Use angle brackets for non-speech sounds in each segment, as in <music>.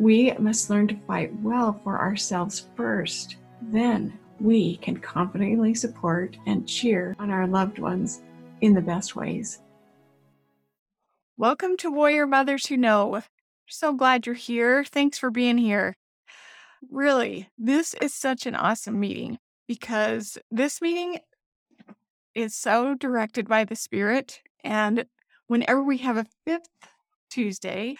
we must learn to fight well for ourselves first. Then we can confidently support and cheer on our loved ones in the best ways. Welcome to Warrior Mothers Who Know. So glad you're here. Thanks for being here. Really, this is such an awesome meeting because this meeting is so directed by the Spirit. And whenever we have a fifth Tuesday,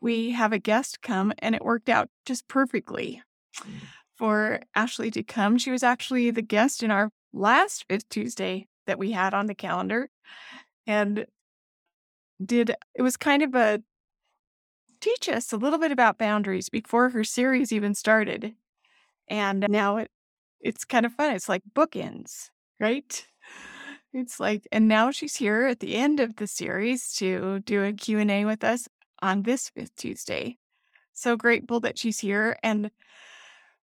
we have a guest come, and it worked out just perfectly mm. for Ashley to come. She was actually the guest in our last fifth Tuesday that we had on the calendar. And did it was kind of a teach us a little bit about boundaries before her series even started. And now it it's kind of fun. It's like bookends, right? It's like and now she's here at the end of the series to do a Q&A with us on this fifth Tuesday. So grateful that she's here and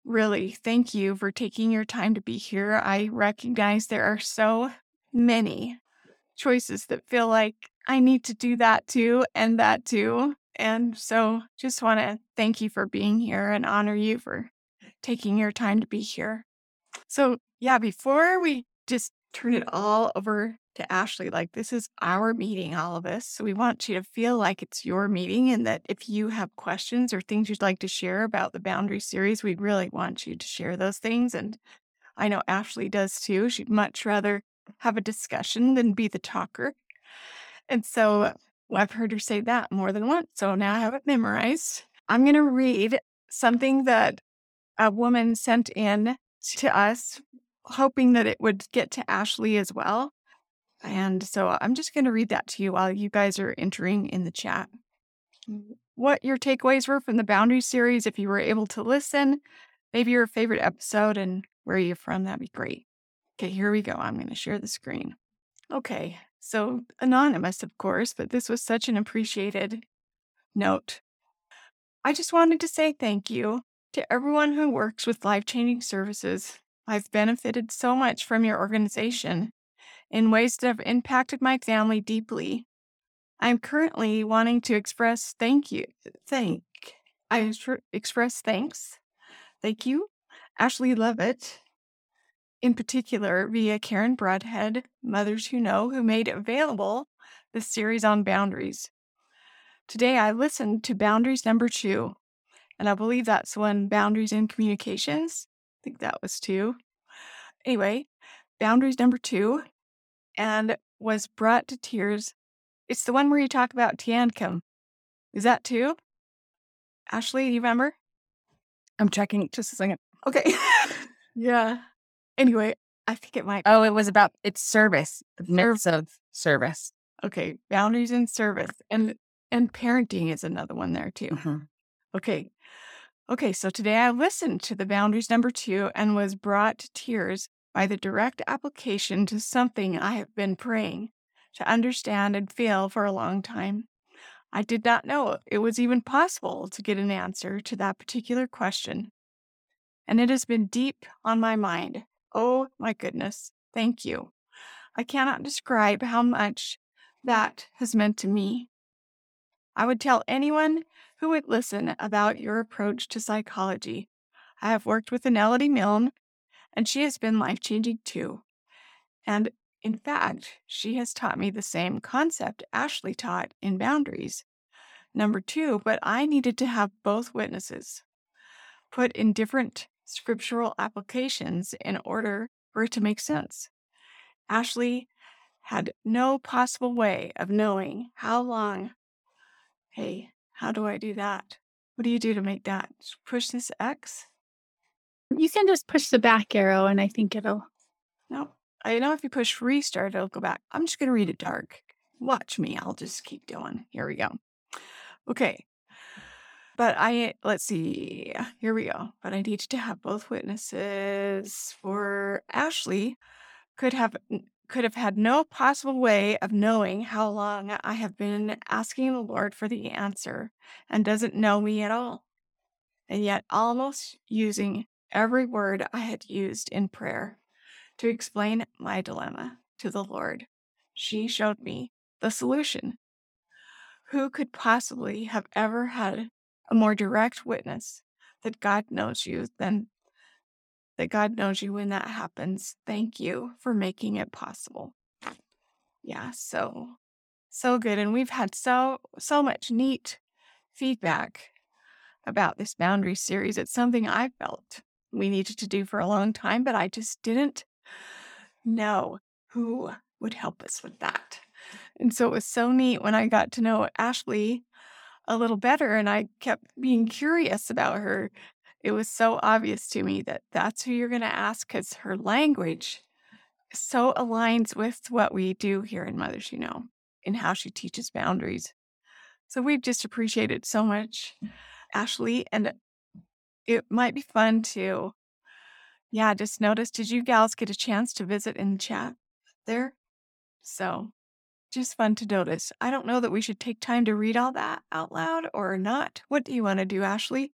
really thank you for taking your time to be here. I recognize there are so many choices that feel like I need to do that too and that too. And so just want to thank you for being here and honor you for taking your time to be here. So, yeah, before we just turn it all over to Ashley, like this is our meeting, all of us. So we want you to feel like it's your meeting and that if you have questions or things you'd like to share about the boundary series, we'd really want you to share those things. And I know Ashley does too. She'd much rather have a discussion than be the talker. And so I've heard her say that more than once. So now I have it memorized. I'm going to read something that a woman sent in to us, hoping that it would get to Ashley as well. And so uh, I'm just going to read that to you while you guys are entering in the chat. What your takeaways were from the Boundary series, if you were able to listen, maybe your favorite episode and where you're from, that'd be great. Okay, here we go. I'm going to share the screen. Okay, so anonymous, of course, but this was such an appreciated note. I just wanted to say thank you to everyone who works with life changing services. I've benefited so much from your organization in ways that have impacted my family deeply. I'm currently wanting to express thank you. Thank. I express thanks. Thank you, Ashley Levitt, in particular via Karen Broadhead, Mothers Who Know, who made available the series on boundaries. Today I listened to Boundaries number two, and I believe that's when Boundaries in Communications. I think that was two. Anyway, Boundaries number two and was brought to tears. It's the one where you talk about Teancum. Is that two? Ashley, do you remember? I'm checking just a second. Okay. <laughs> yeah. Anyway, I think it might. Oh, it was about its service, the myths of service. Okay, boundaries in service and and parenting is another one there too. Mhm. Okay. Okay, so today I listened to the boundaries number 2 and was brought to tears by the direct application to something I have been praying to understand and feel for a long time. I did not know it was even possible to get an answer to that particular question. And it has been deep on my mind. Oh my goodness. Thank you. I cannot describe how much that has meant to me. I would tell anyone who would listen about your approach to psychology. I have worked with Anelity Milne, and she has been life changing too. And in fact, she has taught me the same concept Ashley taught in Boundaries. Number two, but I needed to have both witnesses put in different scriptural applications in order for it to make sense. Ashley had no possible way of knowing how long. Hey, how do I do that? What do you do to make that? Just Push this X? You can just push the back arrow and I think it'll. No. I know if you push restart, it'll go back. I'm just going to read it dark. Watch me. I'll just keep going. Here we go. Okay. But I, let's see. Here we go. But I need to have both witnesses for Ashley could have could have had no possible way of knowing how long I have been asking the Lord for the answer and doesn't know me at all. And yet almost using every word I had used in prayer to explain my dilemma to the Lord. She showed me the solution. Who could possibly have ever had a more direct witness that God knows you than that God knows you when that happens? Thank you for making it possible. Yeah, so so good and we've had so so much neat feedback about this boundary series. It's something I felt we needed to do for a long time, but I just didn't know who would help us with that. And so it was so neat when I got to know Ashley a little better and I kept being curious about her. It was so obvious to me that that's who you're going to ask because her language so aligns with what we do here in Mothers Who Know and how she teaches boundaries. So we've just appreciated so much, Ashley. And it might be fun to, yeah, just notice did you gals get a chance to visit in the chat there? So just fun to notice. I don't know that we should take time to read all that out loud or not. What do you want to do, Ashley?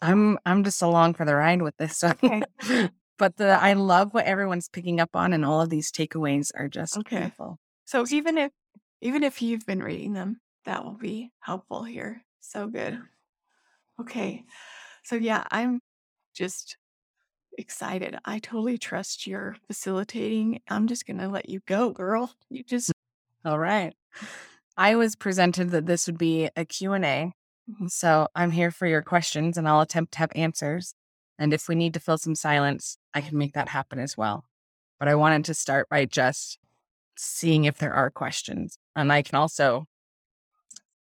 I'm I'm just along for the ride with this stuff. Okay. <laughs> but the I love what everyone's picking up on and all of these takeaways are just Okay. beautiful. So even if even if you've been reading them, that will be helpful here. So good. Okay. So yeah, I'm just excited. I totally trust your facilitating. I'm just going to let you go, girl. You just All right. I was presented that this would be a Q&A. Mhm. So I'm here for your questions and I'll attempt to have answers. And if we need to fill some silence, I can make that happen as well. But I wanted to start by just seeing if there are questions. And I can also,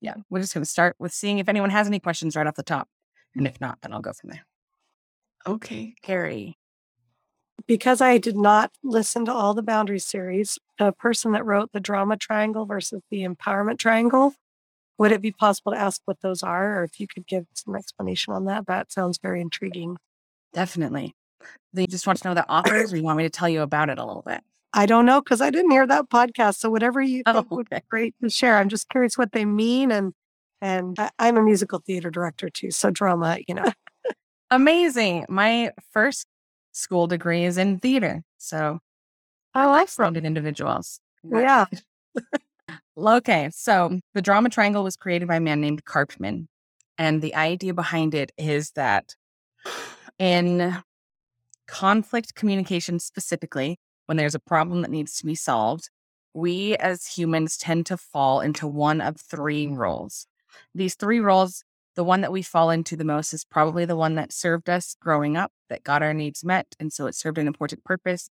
yeah, we're just going to start with seeing if anyone has any questions right off the top. And if not, then I'll go from there. okay. Carrie. because I did not listen to all the boundary series, the person that wrote the drama triangle versus the empowerment triangle, would it be possible to ask what those are? Or if you could give some explanation on that, that sounds very intriguing. Definitely. Do you just want to know the authors or you want me to tell you about it a little bit? I don't know because I didn't hear that podcast. So whatever you Oh, think would be great to share. I'm just curious what they mean. And and I, I'm a musical theater director too. So drama, you know. <laughs> Amazing. My first school degree is in theater. So I like rounded individuals. Yeah. Okay. So the drama triangle was created by a man named Karpman. And the idea behind it is that in conflict communication specifically, when there's a problem that needs to be solved, we as humans tend to fall into one of three roles. These three roles, the one that we fall into the most is probably the one that served us growing up, that got our needs met. And so it served an important purpose.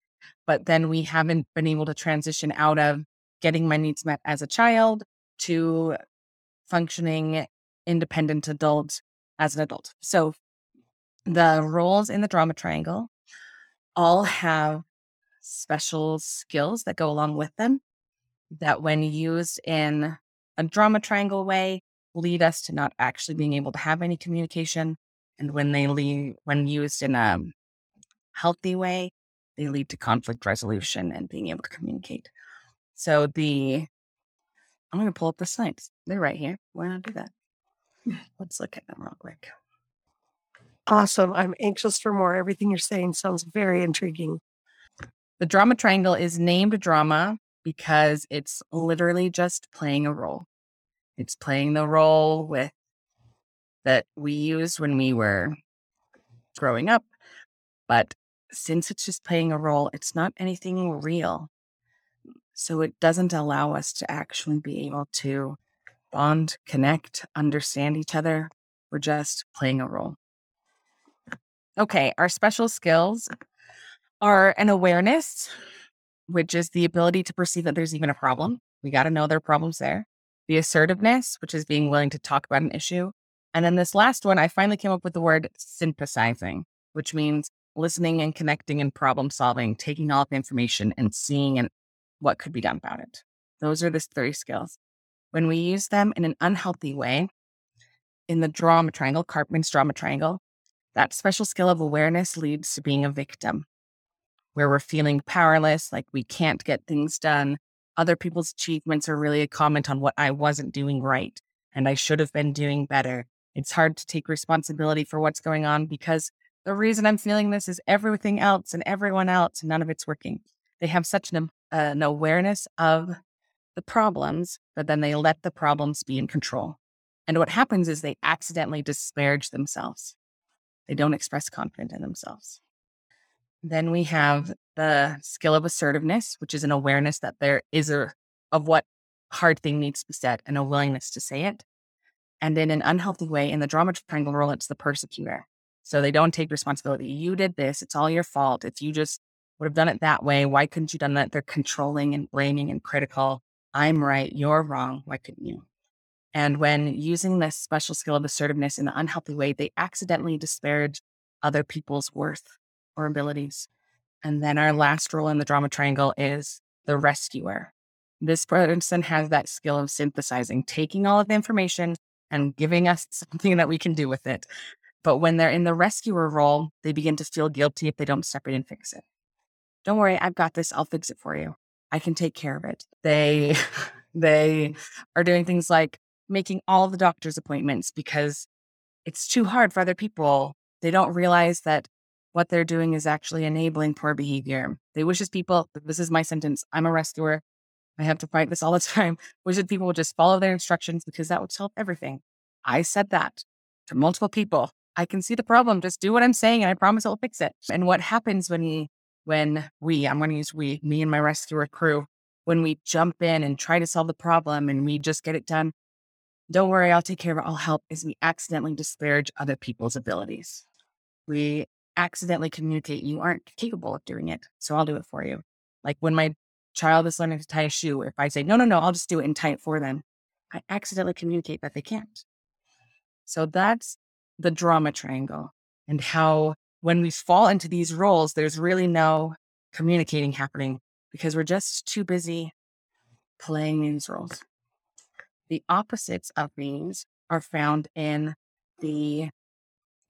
But then we haven't been able to transition out of getting my needs met as a child to functioning independent adult as an adult. So the roles in the drama triangle all have special skills that go along with them that, when used in a drama triangle way, lead us to not actually being able to have any communication. And when they lead, when used in a healthy way, they lead to conflict resolution and being able to communicate. So the I'm going to pull up the slides. They're right here. Why not do that? <laughs> Let's look at them real quick. Awesome. I'm anxious for more. Everything you're saying sounds very intriguing. The drama triangle is named drama because it's literally just playing a role. It's playing the role with that we used when we were growing up. But since it's just playing a role, it's not anything real. So it doesn't allow us to actually be able to bond, connect, understand each other. We're just playing a role. Okay, our special skills are an awareness, which is the ability to perceive that there's even a problem. We got to know there are problems there. The assertiveness, which is being willing to talk about an issue. And then this last one, I finally came up with the word synthesizing, which means listening and connecting and problem solving, taking all the information and seeing and what could be done about it. Those are the three skills. When we use them in an unhealthy way, in the drama triangle, Karpman's drama triangle, that special skill of awareness leads to being a victim, where we're feeling powerless, like we can't get things done. Other people's achievements are really a comment on what I wasn't doing right and I should have been doing better. It's hard to take responsibility for what's going on because the reason I'm feeling this is everything else and everyone else, and none of it's working. They have such an, an awareness of the problems, but then they let the problems be in control. And what happens is they accidentally disparage themselves. They don't express confidence in themselves. Then we have the skill of assertiveness, which is an awareness that there is a of what hard thing needs to be said and a willingness to say it. And in an unhealthy way, in the drama triangle role, it's the persecutor. So they don't take responsibility. You did this. It's all your fault. If you just would have done it that way, why couldn't you done that? They're controlling and blaming and critical. I'm right. You're wrong. Why couldn't you? And when using this special skill of assertiveness in an unhealthy way, they accidentally disparage other people's worth or abilities. And then our last role in the drama triangle is the rescuer. This person has that skill of synthesizing, taking all of the information and giving us <laughs> something that we can do with it. But when they're in the rescuer role, they begin to feel guilty if they don't step in and fix it. Don't worry, I've got this. I'll fix it for you. I can take care of it. They <laughs> they are doing things like making all the doctor's appointments because it's too hard for other people. They don't realize that what they're doing is actually enabling poor behavior. They wish as people, this is my sentence, I'm a rescuer. I have to fight this all the <laughs> time. Wish that people would just follow their instructions because that would solve everything. I said that to multiple people. I can see the problem. Just do what I'm saying, and I promise I'll fix it. And what happens when when we, I'm going to use we, me and my rescuer crew, when we jump in and try to solve the problem and we just get it done, don't worry, I'll take care of it. I'll help. Is we accidentally disparage other people's abilities. We accidentally communicate you aren't capable of doing it, so I'll do it for you. Like when my child is learning to tie a shoe, if I say no, no, no, I'll just do it and tie it for them, I accidentally communicate that they can't. So that's the drama triangle and how when we fall into these roles, there's really no communicating happening because we're just too busy playing these roles. The opposites of these are found in the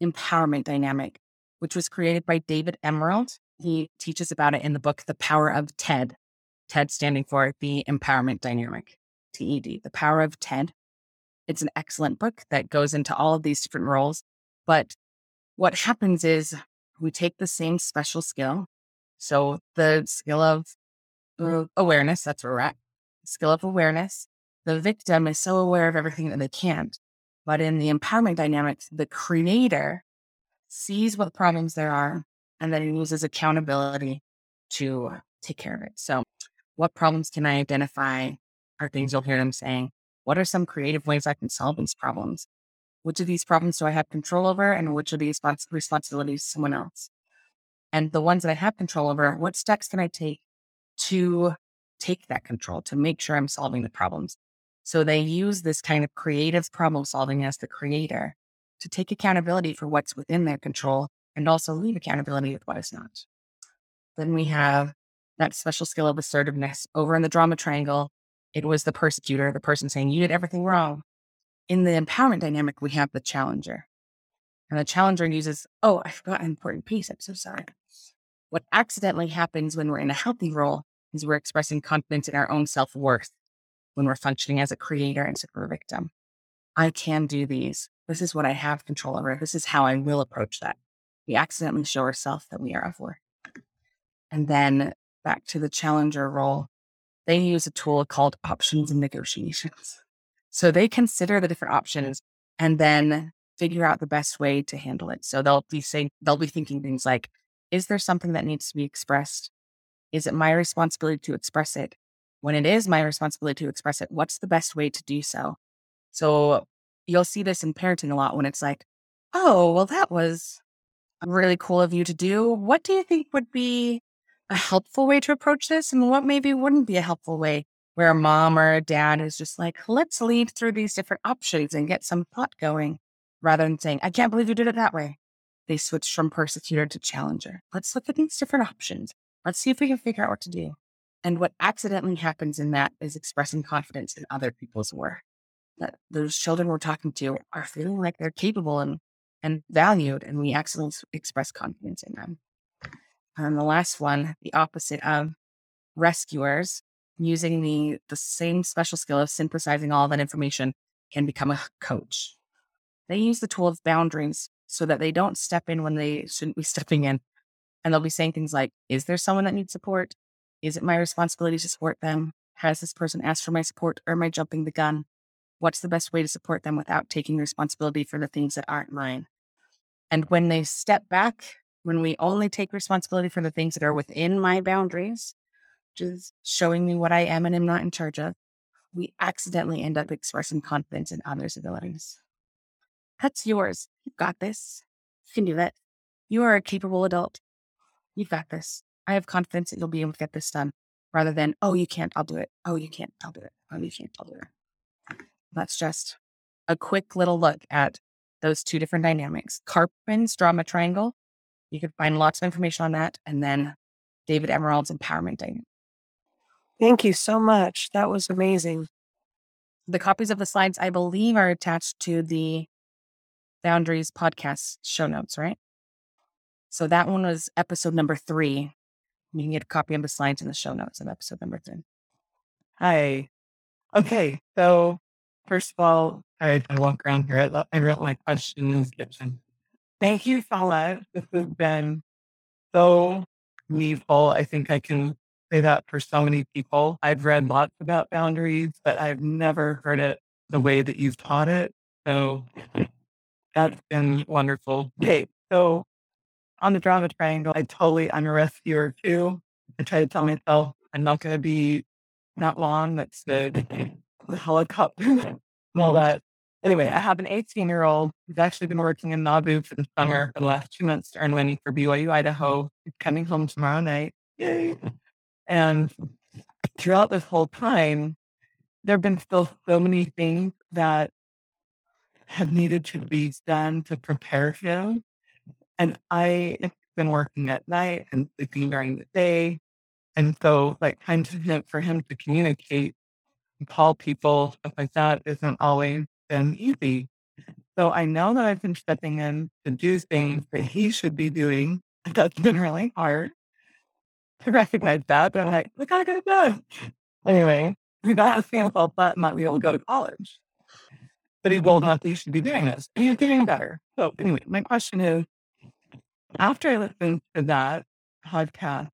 empowerment dynamic, which was created by David Emerald. He teaches about it in the book, The Power of TED. TED standing for the Empowerment Dynamic, TED, The Power of TED. It's an excellent book that goes into all of these different roles. But what happens is we take the same special skill. So the skill of uh, awareness, that's where we're at. Skill of awareness. The victim is so aware of everything that they can't. But in the empowerment dynamics, the creator sees what problems there are and then uses accountability to take care of it. So, what problems can I identify? Are things you'll hear them saying, what are some creative ways I can solve these problems? Which of these problems do I have control over? And which of these responsibilities someone else? And the ones that I have control over, what steps can I take to take that control, to make sure I'm solving the problems? So they use this kind of creative problem solving as the creator to take accountability for what's within their control and also leave accountability with what is not. Then we have that special skill of assertiveness. Over in the drama triangle, it was the persecutor, the person saying, You did everything wrong. In the empowerment dynamic, we have the challenger. And the challenger uses, Oh, I forgot an important piece. I'm so sorry. What accidentally happens when we're in a healthy role is we're expressing confidence in our own self worth when we're functioning as a creator instead of a victim. I can do these. This is what I have control over. This is how I will approach that. We accidentally show ourselves that we are of worth. And then back to the challenger role, they use a tool called options and negotiations. So they consider the different options and then figure out the best way to handle it. So they'll be saying, they'll be thinking things like, is there something that needs to be expressed? Is it my responsibility to express it? When it is my responsibility to express it, what's the best way to do so? So you'll see this in parenting a lot when it's like, oh, well, that was really cool of you to do. What do you think would be a helpful way to approach this and what maybe wouldn't be a helpful way where a mom or a dad is just like, let's lead through these different options and get some thought going rather than saying, I can't believe you did it that way. They switch from persecutor to challenger. Let's look at these different options. Let's see if we can figure out what to do. And what accidentally happens in that is expressing confidence in other people's work. That those children we're talking to are feeling like they're capable and, and valued, and we accidentally express confidence in them. And the last one, the opposite of rescuers, using the the same special skill of synthesizing all that information can become a coach. They use the tool of boundaries so that they don't step in when they shouldn't be <laughs> stepping in. And they'll be saying things like, Is there someone that needs support? Is it my responsibility to support them? Has this person asked for my support or am I jumping the gun? What's the best way to support them without taking responsibility for the things that aren't mine? And when they step back when we only take responsibility for the things that are within my boundaries, is showing me what I am and am not in charge of, we accidentally end up expressing confidence in others' abilities. That's yours. You've got this. You can do that. You are a capable adult. You've got this. I have confidence that you'll be able to get this done rather than, oh, you can't, I'll do it. Oh, you can't, I'll do it. Oh, you can't, I'll do it. That's just a quick little look at those two different dynamics. Karpman's drama triangle you can find lots of information on that. And then David Emerald's empowerment dynamic. Thank you so much. That was amazing. The copies of the slides, I believe, are attached to the Boundaries podcast show notes, right? So that one was episode number three. You can get a copy of the slides in the show notes of episode number three. Hi. Okay. So, first of all, I, I walk around here. I, I wrote my questions. Thank you so much. This has been so meaningful. I think I can say that for so many people. I've read lots about boundaries, but I've never heard it the way that you've taught it. So that's been wonderful. Okay, so on the drama triangle, I totally, I'm a rescuer too. I try to tell myself I'm not going to be not long. That's the, the helicopter and <laughs> all that. Anyway, I have an 18 year old who's actually been working in Nauvoo for the summer for the last two months to earn money for BYU Idaho. He's coming home tomorrow night. Yay. And throughout this whole time, there have been still so many things that have needed to be done to prepare him. And I have been working at night and sleeping during the day. And so, like, time to him, for him to communicate and call people, stuff like that, isn't always been easy. So I know that I've been stepping in to do things that he should be doing. <laughs> That's been really hard recognize that. But I'm like, we gotta get done. Anyway, we got a sample, but not be able to go to college. But he's old enough that he should be doing this. And he's doing better. So anyway, my question is, after I listened to that podcast,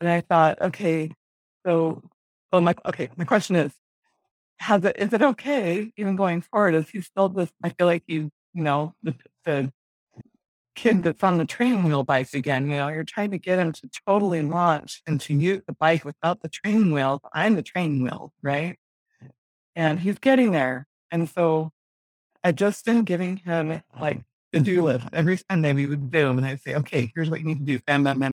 and I thought, okay, so, well, my okay, my question is, has it is it okay even going forward? Is he still just? I feel like you, you know, the, the kid that's on the training wheel bike again. You know, you're trying to get him to totally launch and to use the bike without the training wheels. I'm the training wheel, right? And he's getting there. And so I just been giving him like the do list every Sunday. We would zoom and I'd say, okay, here's what you need to do. Bam, bam, bam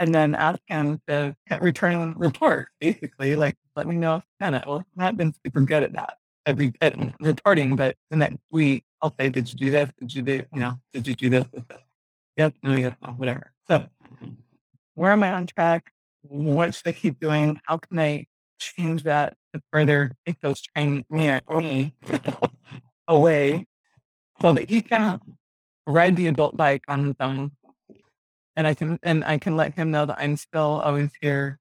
and then ask him to uh, return a report, basically, like, let me know if done it. Well, I've been super good at that, reporting, but the next week, I'll say, did you do this? Did you do, you know, did you do this? Yes, no, yes, no, whatever. So where am I on track? what should I keep doing? How can I change that to further take those trains me, me away so that he can ride the adult bike on his own. And I can and I can let him know that I'm still always here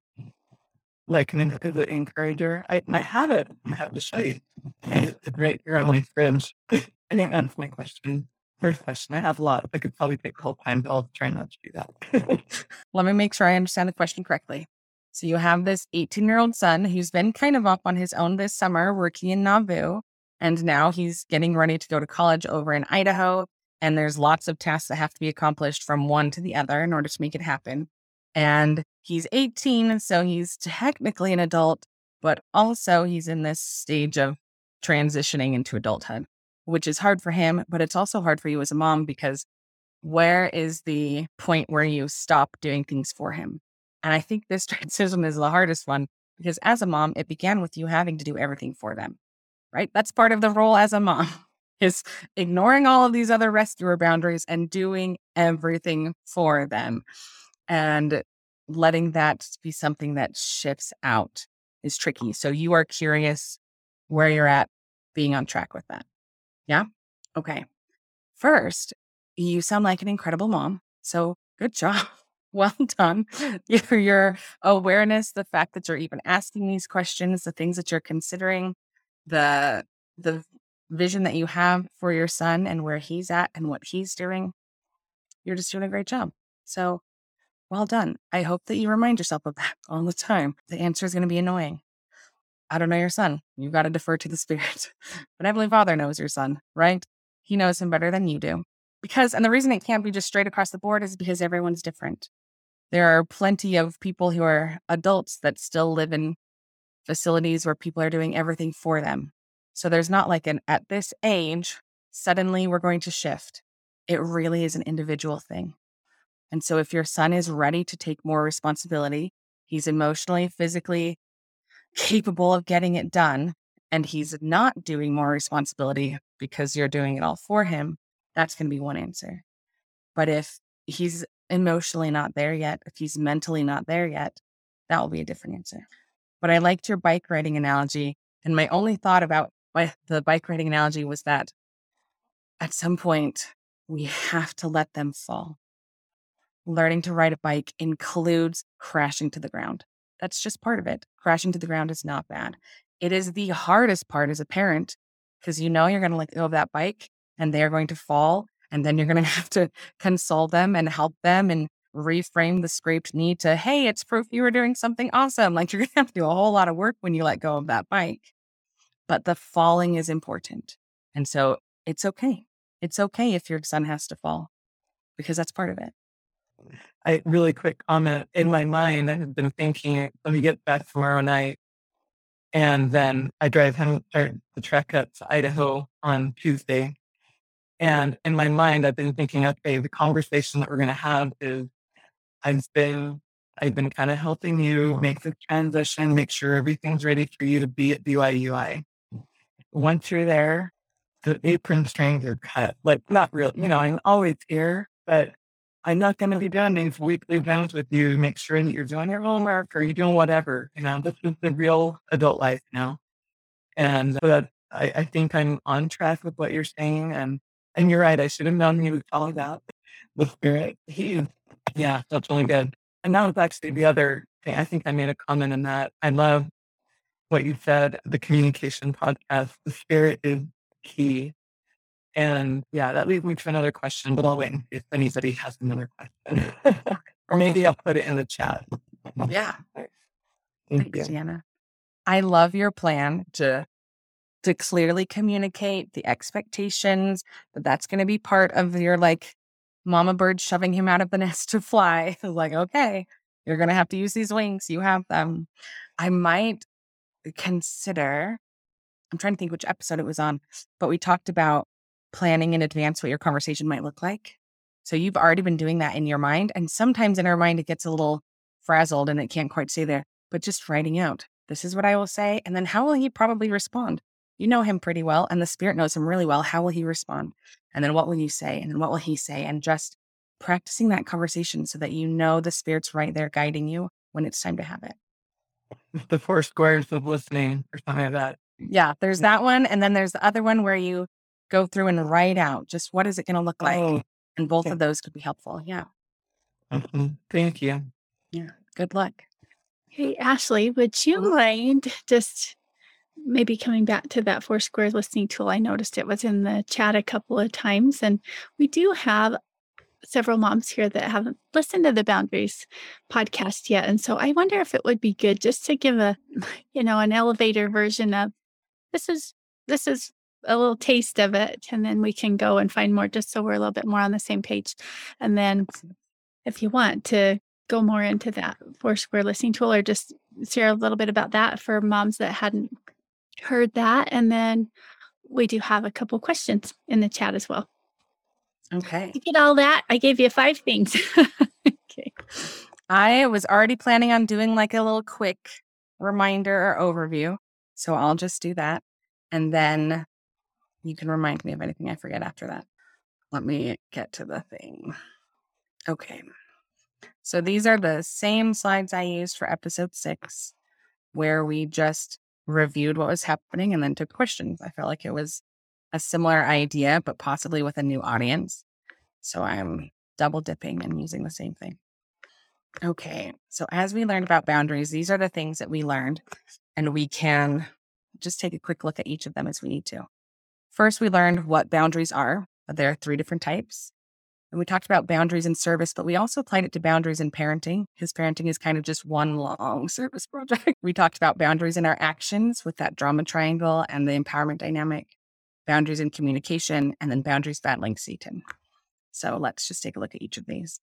like an encourager. I, I have it. I have to show you. It's right here on my fridge. I think that's my question. First question. I have a lot. I could probably take the whole time, but I'll try not to do that. <laughs> Let me make sure I understand the question correctly. So you have this 18 year old son who's been kind of up on his own this summer, working in Nauvoo. And now he's getting ready to go to college over in Idaho. And there's lots of tasks that have to be accomplished from one to the other in order to make it happen. And he's 18, so he's technically an adult, but also he's in this stage of transitioning into adulthood, which is hard for him, but it's also hard for you as a mom because where is the point where you stop doing things for him? And I think this <laughs> transition is the hardest one because as a mom, it began with you having to do everything for them, right? That's part of the role as a mom <laughs> is ignoring all of these other rescuer boundaries and doing everything for them. And letting that be something that shifts out is tricky. So you are curious where you're at being on track with that. Yeah. Okay. First, you sound like an incredible mom. So good job. <laughs> well done. Your, your awareness, the fact that you're even asking these questions, the things that you're considering, the the vision that you have for your son and where he's at and what he's doing. You're just doing a great job. So well done. I hope that you remind yourself of that <laughs> all the time. The answer is going to be annoying. I don't know your son. You've got to defer to the spirit. <laughs> but Heavenly Father knows your son, right? He knows him better than you do. Because, and the reason it can't be just straight across the board is because everyone's different. There are plenty of people who are adults that still live in facilities where people are doing everything for them. So there's not like an at this age, suddenly we're going to shift. It really is an individual thing. And so if your son is ready to take more responsibility, he's emotionally, physically <laughs> capable of getting it done, and he's not doing more responsibility because you're doing it all for him, that's going to be one answer. But if he's emotionally not there yet, if he's mentally not there yet, that will be a different answer. But I liked your bike riding analogy. And my only thought about the bike riding analogy was that at some point, we have to let them fall learning to ride a bike includes crashing to the ground. That's just part of it. Crashing to the ground is not bad. It is the hardest part as a parent because you know you're going to let go of that bike and they're going to fall. And then you're going <laughs> to have to console them and help them and reframe the scraped knee to, hey, it's proof you were doing something awesome. Like you're going to have to do a whole lot of work when you let go of that bike. But the falling is important. And so it's okay. It's okay if your son has to fall because that's part of it. I really quick comment in my mind. I have been thinking, let me get back tomorrow night, and then I drive him or the trek up to Idaho on Tuesday. And in my mind, I've been thinking, okay, the conversation that we're going to have is, I've been, I've been kind of helping you make the transition, make sure everything's ready for you to be at BYUI. Once you're there, the apron strings are cut. Like not real, you know, I'm always here, but I'm not going to be doing these weekly events with you. Make sure that you're doing your homework or you're doing whatever. You know, this is the real adult life now. And so that I, I think I'm on track with what you're saying. And and you're right. I should have known you would call that the spirit. He, yeah, that's really good. And that was actually the other thing. I think I made a comment in that. I love what you said, the communication podcast. The spirit is key. And yeah, that leads me to another question, but I'll wait if anybody has another question. <laughs> or maybe I'll put it in the chat. Yeah. <laughs> Thank Thanks, Deanna. I love your plan to to clearly communicate the expectations that that's going to be part of your like mama bird shoving him out of the <laughs> nest to fly. like, okay, you're going to have to use these wings. You have them. I might consider, I'm trying to think which episode it was on, but we talked about planning in advance what your conversation might look like. So you've already been doing that in your mind. And sometimes in our mind, it gets a little frazzled and it can't quite stay there, but just writing out, this is what I will say. And then how will he probably respond? You know him pretty well, and the spirit knows him really well. How will he respond? And then what will you say? And then what will he say? And just practicing that conversation so that you know the spirit's right there guiding you when it's time to have it. <laughs> The four squares of listening or something like that. Yeah, there's that one. And then there's the other one where you go through and write out just what is it going to look like. Oh, And both okay. of those could be helpful. Yeah. mhm. thank you. Yeah. Good luck. Hey, Ashley, would you Mhm. mind just maybe coming back to that four squares listening tool? I noticed it was in the chat a couple of times, and we do have several moms here that haven't listened to the Boundaries podcast yet. And so I wonder if it would be good just to give a, <laughs> you know, an elevator version of this is, this is a little taste of it. And then we can go and find more just so we're a little bit more on the same page. And then if you want to go more into that four square listening tool or just share a little bit about that for moms that hadn't heard that. And then we do have a couple questions in the chat as well. Okay. You get all that? I gave you five things. <laughs> okay. I was already planning on doing like a little quick reminder or overview. So I'll just do that. And then you can remind me of anything I forget after that. Let me get to the thing. Okay. So these are the same slides I used for episode six, where we just reviewed what was happening and then took questions. I felt like it was a similar idea, but possibly with a new audience. So I'm double dipping and using the same thing. Okay. So as we learned about boundaries, these are the things that we learned, and we can just take a quick look at each of them as we need to. First, we learned what boundaries are. There are three different types. And we talked about boundaries in service, but we also applied it to boundaries in parenting because parenting is kind of just one long <laughs> service project. we talked about boundaries in our actions with that drama triangle and the empowerment dynamic, boundaries in communication, and then boundaries battling Satan. So let's just take a look at each of these.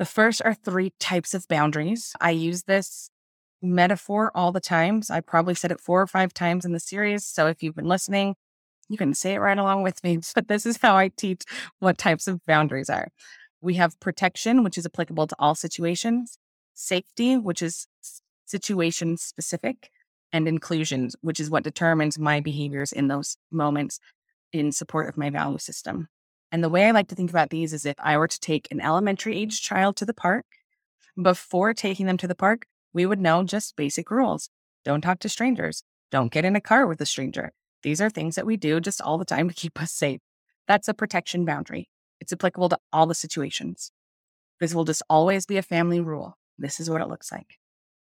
The first are three types of boundaries. I use this metaphor all the times. So I probably said it four or five times in the series. So if you've been listening, you can say it right along with me. <laughs> But this is how I teach what types of boundaries are. We have protection, which is applicable to all situations, safety, which is situation specific, and inclusions, which is what determines my behaviors in those moments in support of my value system. And the way I like to think about these is if I were to take an elementary age child to the park, before taking them to the park, we would know just basic rules. Don't talk to strangers. Don't get in a car with a stranger. These are things that we do just all the time to keep us safe. That's a protection boundary. It's applicable to all the situations. This will just always be a family rule. This is what it looks like.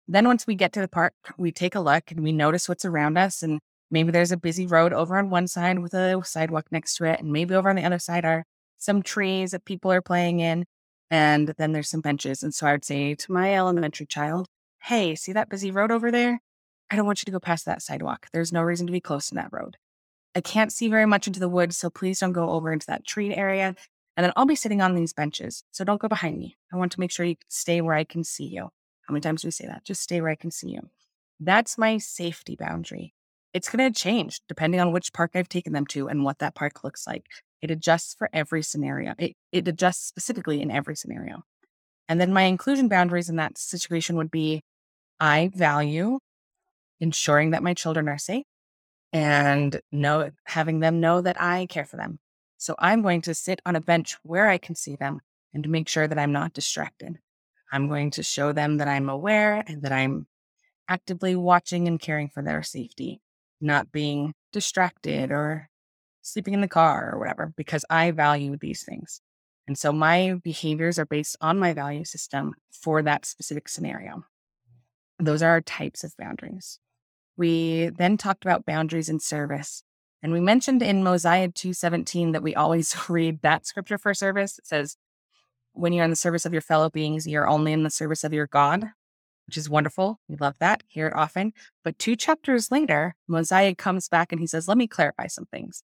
Then once we get to the park, we take a look and we notice what's around us. And maybe there's a busy road over on one side with a sidewalk next to it. And maybe over on the other side are some trees that people are playing in. And then there's some benches. And so I would say to my elementary child, Hey, see that busy road over there? I don't want you to go past that sidewalk. There's no reason to be close to that road. I can't see very much into the woods, so please don't go over into that tree area. And then I'll be sitting on these benches. So don't go behind me. I want to make sure you stay where I can see you. How many times do we say that? Just stay where I can see you. That's my safety boundary. It's going to change depending on which park I've taken them to and what that park looks like. It adjusts for every scenario. It, it adjusts specifically in every scenario. And then my inclusion boundaries in that situation would be I value ensuring that my children are safe and know having them know that I care for them. So I'm going to sit on a bench where I can see them and make sure that I'm not distracted. I'm going to show them that I'm aware and that I'm actively watching and caring for their safety, not being distracted or sleeping in the car or whatever, because I value these things. And so my behaviors are based on my value system for that specific scenario. Those are our types of boundaries. We then talked about boundaries in service. And we mentioned in Mosiah 2:17 that we always <laughs> read that scripture for service. It says, when you're in the service of your fellow beings, you're only in the service of your God, which is wonderful. We love that, hear it often. But two chapters later, Mosiah comes back and he says, Let me clarify some things.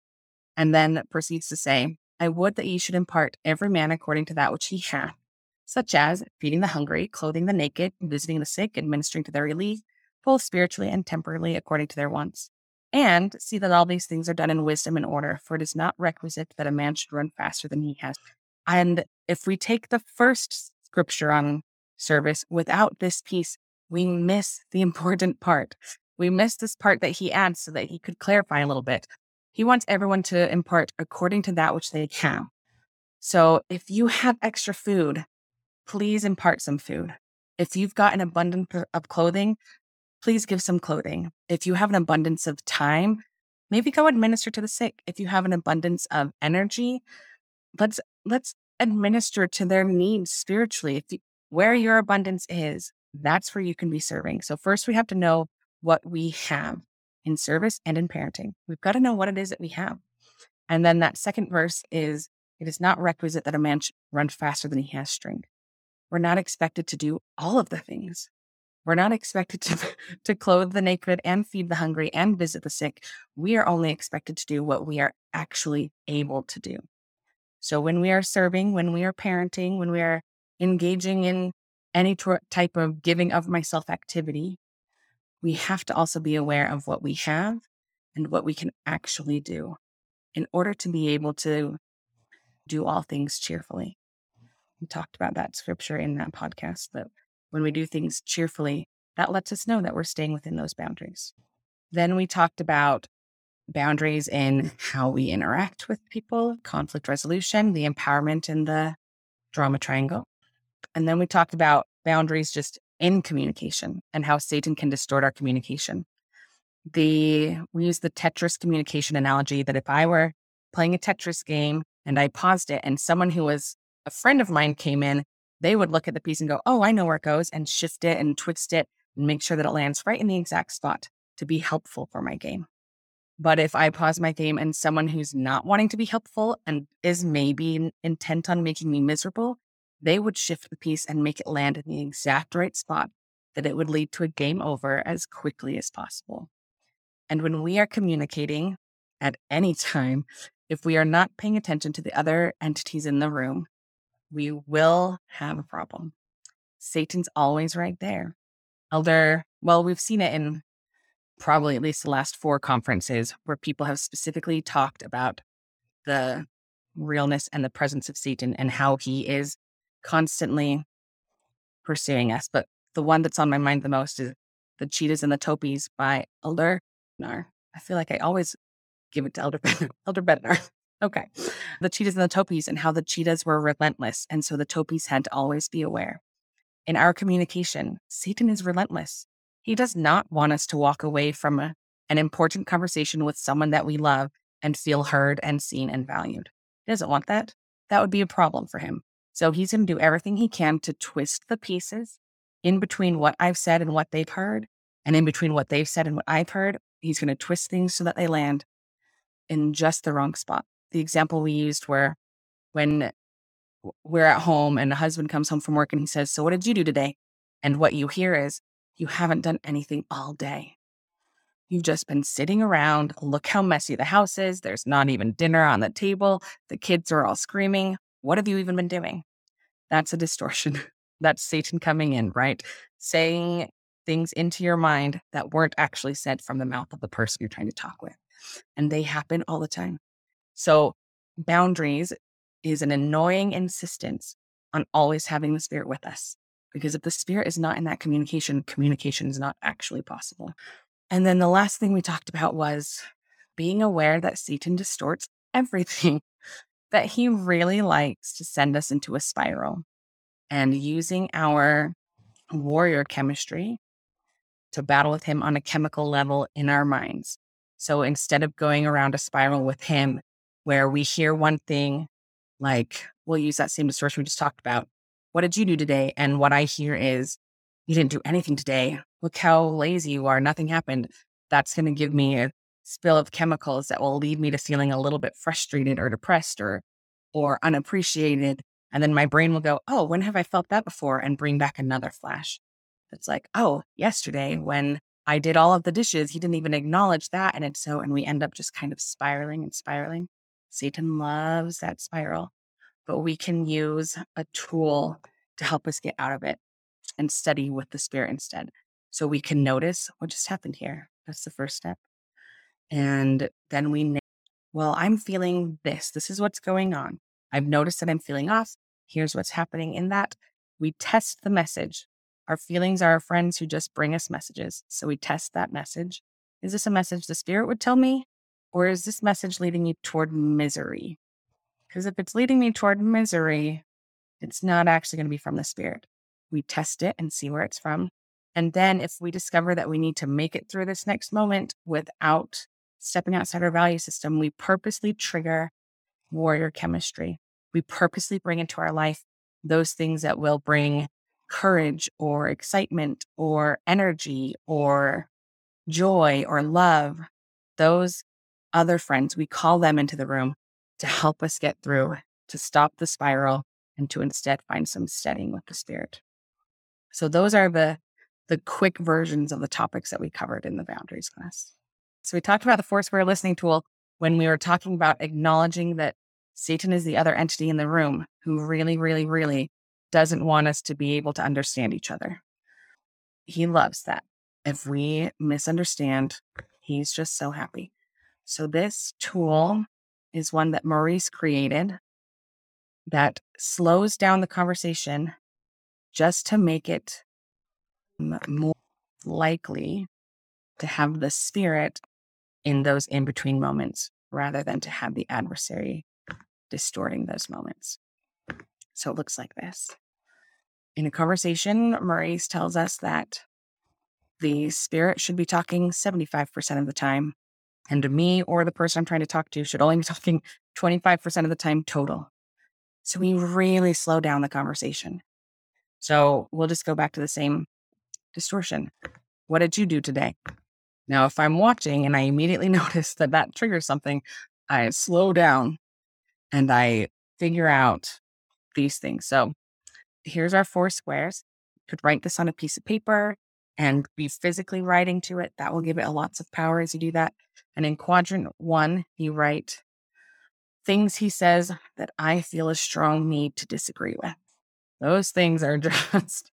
And then proceeds to say, I would that ye should impart every man according to that which he hath, such as feeding the hungry, clothing the naked, visiting the sick, and ministering to their relief, both spiritually and temporally according to their wants. And see that all these things are done in wisdom and order, for it is not requisite that a man should run faster than he has. And if we take the first scripture on service without this piece, we miss the <laughs> important part. We miss this part that he adds so that he could clarify a little bit. He wants everyone to impart according to that which they can. So if you have extra food, please impart some food. If you've got an abundance of clothing, please give some clothing. If you have an abundance of time, maybe go administer to the sick. If you have an abundance of energy, let's let's administer to their needs spiritually. If you, where your abundance is, that's where you can be serving. So first we have to know what we have in service and in parenting. We've got to know what it is that we have. And then that second verse is it is not requisite that a man should run faster than he has strength. We're not expected to do all of the things. We're not expected to, <laughs> to clothe the naked and feed the hungry and visit the sick. We are only expected to do what we are actually able to do. So when we are serving, when we are parenting, when we are engaging in any t- type of giving of myself activity, we have to also be aware of what we have and what we can actually do in order to be able to do all things cheerfully. We talked about that scripture in that podcast that when we do things cheerfully, that lets us know that we're staying within those boundaries. Then we talked about boundaries in how we interact with people, conflict resolution, the empowerment in the drama triangle. And then we talked about boundaries just in communication and how Satan can distort our communication. The we use the Tetris communication analogy that if I were playing a Tetris game and I paused it and someone who was a friend of mine came in, they would look at the piece and go, Oh, I know where it goes, and shift it and twist it and make sure that it lands right in the exact spot to be helpful for my game. But if I pause my game and someone who's not wanting to be helpful and is maybe intent on making me miserable, they would shift the piece and make it land in the exact right spot that it would lead to a game over as quickly as possible. And when we are communicating at any time, if we are not paying attention to the other entities in the room, we will have a problem. Satan's always right there. Elder, well, we've seen it in probably at least the last four conferences where people have specifically talked about the realness and the presence of Satan and how he is constantly pursuing us. But the one that's on my mind the most is The Cheetahs and the Topis by Elder Bednar. I feel like I always give it to Elder, <laughs> Elder Bednar. Okay. The cheetahs and the topis, and how the cheetahs were relentless. And so the topis had to always be aware. In our communication, Satan is relentless. He does not want us to walk away from a, an important conversation with someone that we love and feel heard and seen and valued. He doesn't want that. That would be a problem for him. So he's going to do everything he can to twist the pieces in between what I've said and what they've heard, and in between what they've said and what I've heard. He's going to twist things so that they land in just the wrong spot the example we used where when we're at home and a husband comes home from work and he says, So what did you do today? And what you hear is, You haven't done anything all day. You've just been sitting around. Look how messy the house is. There's not even dinner on the table. The kids are all screaming. What have you even been doing? That's a distortion. <laughs> That's Satan coming in, right? Saying things into your mind that weren't actually said from the mouth of the person you're trying to talk with. And they happen all the time. So, boundaries is an annoying insistence on always having the spirit with us. Because if the spirit is not in that communication, communication is not actually possible. And then the last thing we talked about was being aware that Satan distorts <laughs> everything, that he really likes to send us into a spiral and using our warrior chemistry to battle with him on a chemical level in our minds. So instead of going around a spiral with him, where we hear one thing, like we'll use that same distortion we just talked about. What did you do today? And what I hear is, you didn't do anything today. Look how lazy you are. Nothing happened. That's going to give me a spill of chemicals that will lead me to feeling a little bit frustrated or depressed or or unappreciated. And then my brain will go, oh, when have I felt that before? And bring back another flash. It's like, oh, yesterday when I did all of the dishes, he didn't even acknowledge that. And it's so, and we end up just kind of spiraling and spiraling. Satan loves that spiral, but we can use a tool to help us get out of it and study with the spirit instead. So we can notice what just happened here. That's the first step. And then we, well, I'm feeling this. This is what's going on. I've noticed that I'm feeling off. Here's what's happening in that. We test the message. Our feelings are our friends who just bring us messages. So we test that message. Is this a message the spirit would tell me? Or is this message leading me toward misery? Because if it's leading me toward misery, it's not actually going to be from the spirit. We test it and see where it's from. And then if we discover that we need to make it through this next moment without stepping outside our value system, we purposely trigger warrior chemistry. We purposely bring into our life those things that will bring courage or excitement or energy or joy or love. Those other friends, we call them into the room to help us get through, to stop the spiral, and to instead find some steadying with the spirit. So those are the the quick versions of the topics that we covered in the boundaries class. So we talked about the four square listening tool when we were talking about acknowledging that Satan is the other entity in the room who really, really, really doesn't want us to be able to understand each other. He loves that. If we misunderstand, he's just so happy. So this tool is one that Maurice created that slows down the conversation just to make it more likely to have the spirit in those in between moments rather than to have the adversary distorting those moments. So it looks like this. In a conversation, Maurice tells us that the spirit should be talking 75% of the time, and me or the person I'm trying to talk to should only be <laughs> talking 25% of the time total. So we really slow down the conversation. So we'll just go back to the same distortion. What did you do today? Now, if I'm watching and I immediately <laughs> notice that that triggers something, I slow down and I figure out these things. So here's our four squares. You could write this on a piece of paper and be physically writing to it. That will give it a lots of power as you do that. And in quadrant one, you write things he says that I feel a strong need to disagree with. Those things are <laughs> just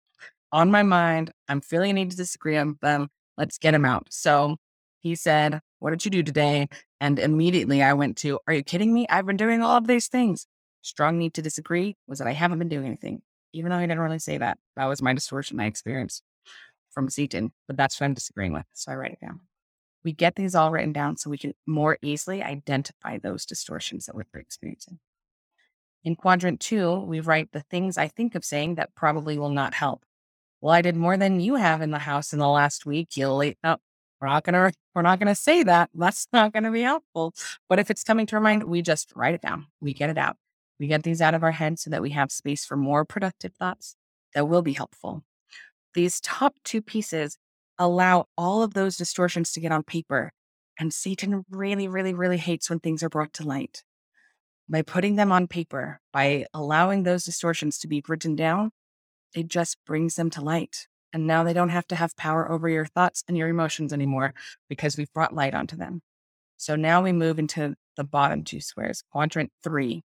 on my mind. I'm feeling a need to disagree on them. Let's get them out. So he said, What did you do today? And immediately I went to, Are you kidding me? I've been doing all of these things. Strong need to disagree was that I haven't been doing anything, even though he didn't really say that. That was my distortion I experienced from Satan, but that's what I'm disagreeing with. So I write it down we get these all written down so we can more easily identify those distortions that we're experiencing. In quadrant two, we write the things I think of saying that probably will not help. Well, I did more than you have in the house in the last week. You'll late. No, we're not gonna we're not gonna say that. <laughs> That's not gonna be helpful. But if it's coming to our mind, we just write it down. We get it out. We get these out of our head so that we have space for more productive thoughts that will be helpful. These top two pieces allow all of those distortions to get on paper. And Satan really, really, really hates when things are brought to light. By putting them on paper, by allowing those distortions to be written down, it just brings them to light. And now they don't have to have power over your thoughts and your emotions anymore because we've brought light onto them. So now we move into the bottom two squares, quadrant three.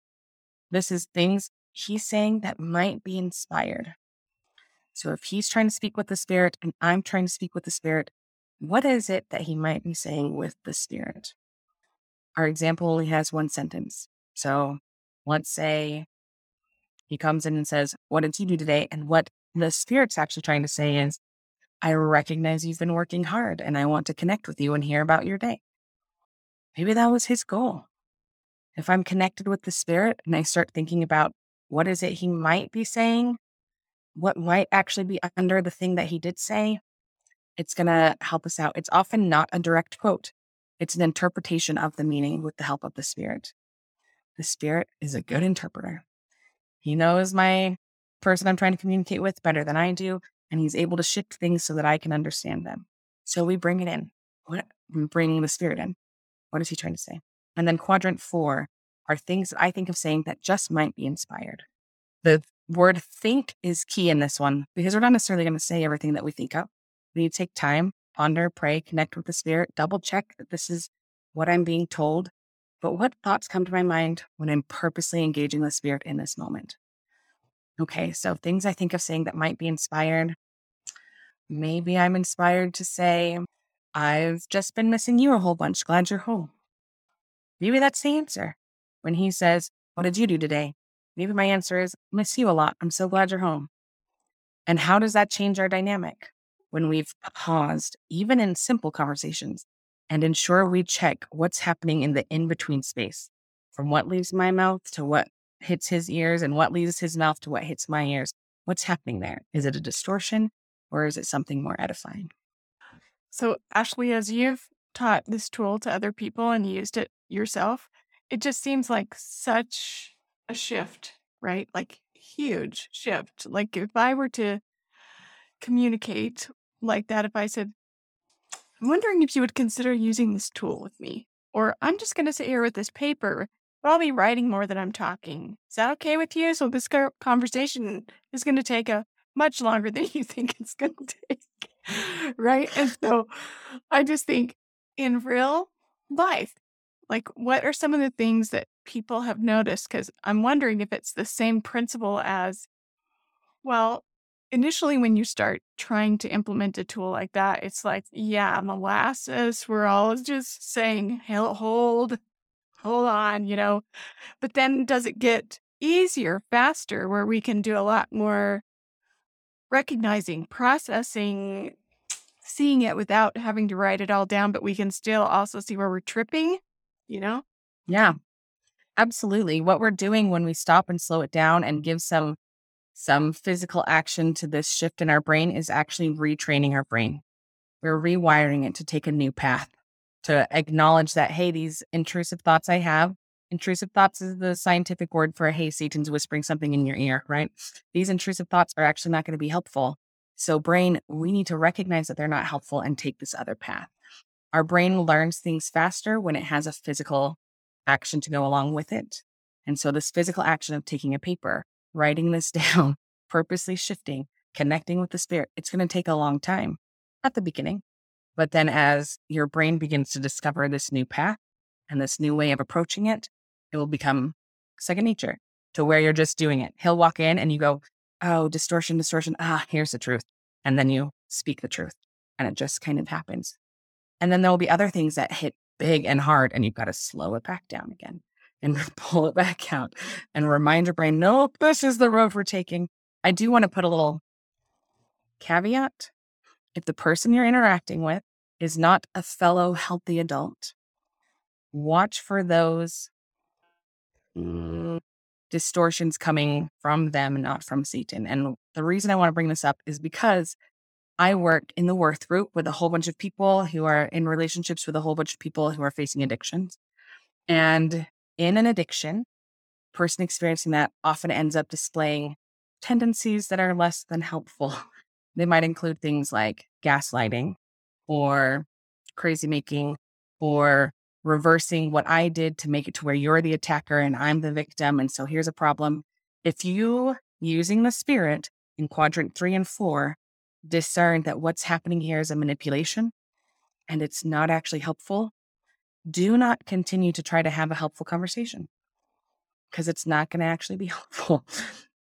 This is things he's saying that might be inspired. So if he's trying to speak with the spirit and I'm trying to speak with the spirit, what is it that he might be saying with the spirit? Our example only has one sentence. So let's say he comes in and says, What did you do today? And what the spirit's actually trying to say is, I recognize you've been working hard and I want to connect with you and hear about your day. Maybe that was his goal. If I'm connected with the spirit and I start thinking about what is it he might be saying what might actually be under the thing that he did say, it's going to help us out. It's often not a direct quote, it's an interpretation of the meaning with the help of the Spirit. The Spirit is a good interpreter. He knows my person I'm trying to communicate with better than I do, and he's able to shift things so that I can understand them. So we bring it in. What we're bringing the Spirit in. What is he trying to say? And then quadrant four are things that I think of saying that just might be inspired. The word think is key in this one because we're not necessarily going to say everything that we think of. We need to take time, ponder, pray, connect with the spirit, double check that this is what I'm being told. But what thoughts come to my mind when I'm purposely engaging the spirit in this moment? Okay, so things I think of saying that might be inspired. Maybe I'm inspired to say, I've just been missing you a whole bunch. Glad you're home. Maybe that's the answer. When he says, What did you do today? Maybe my answer is, miss you a lot. I'm so glad you're home. And how does that change our dynamic when we've paused, even in simple conversations, and ensure we check what's happening in the in between space from what leaves my mouth to what hits his ears and what leaves his mouth to what hits my ears? What's happening there? Is it a distortion or is it something more edifying? So, Ashley, as you've taught this tool to other people and used it yourself, it just seems like such a shift, right? Like huge shift. Like if I were to communicate like that, if I said, I'm wondering if you would consider using this tool with me, or I'm just going to sit here with this paper, but I'll be writing more than I'm talking. Is that okay with you? So this conversation is going to take a much longer than <laughs> you think it's going to take. right. And so I just think in real life, like what are some of the things that people have noticed? Because I'm wondering if it's the same principle as, well, initially when you start trying to implement a tool like that, it's like, yeah, molasses, we're all just saying, hold, hold on, you know. But then does it get easier, faster, where we can do a lot more recognizing, processing, seeing it without having to write it all down, but we can still also see where we're tripping, you know? Yeah, absolutely. What we're doing when we stop and slow it down and give some some physical action to this shift in our brain is actually retraining our brain. We're rewiring it to take a new path, to acknowledge that, hey, these intrusive thoughts I have, intrusive thoughts is the scientific word for, hey, Satan's whispering something in your ear, right? These intrusive thoughts are actually not going to be helpful. So, brain, we need to recognize that they're not helpful and take this other path. Our brain learns things faster when it has a physical action to go along with it. And so, this physical action of taking a paper, writing this <laughs> down, purposely shifting, connecting with the spirit, it's going to take a long time at the beginning. But then, as your brain begins to discover this new path and this new way of approaching it, it will become second nature to where you're just doing it. He'll walk in and you go, oh, distortion, distortion. Ah, here's the truth. And then you speak the truth and it just kind of happens. And then there will be other things that hit big and hard and you've got to slow it back down again and <laughs> pull it back out and remind your brain, nope, this is the road we're taking. I do want to put a little caveat. If the person you're interacting with is not a fellow healthy adult, watch for those mm, distortions coming from them, not from Satan. And the reason I want to bring this up is because I work in the Worth group with a whole bunch of people who are in relationships with a whole bunch of people who are facing addictions. And in an addiction, person experiencing that often ends up displaying tendencies that are less than helpful. <laughs> They might include things like gaslighting or crazy making or reversing what I did to make it to where you're the attacker and I'm the victim. And so here's a problem. If you, using the spirit in quadrant three and four, discern that what's happening here is a manipulation and it's not actually helpful, do not continue to try to have a helpful conversation because it's not going to actually be <laughs> helpful.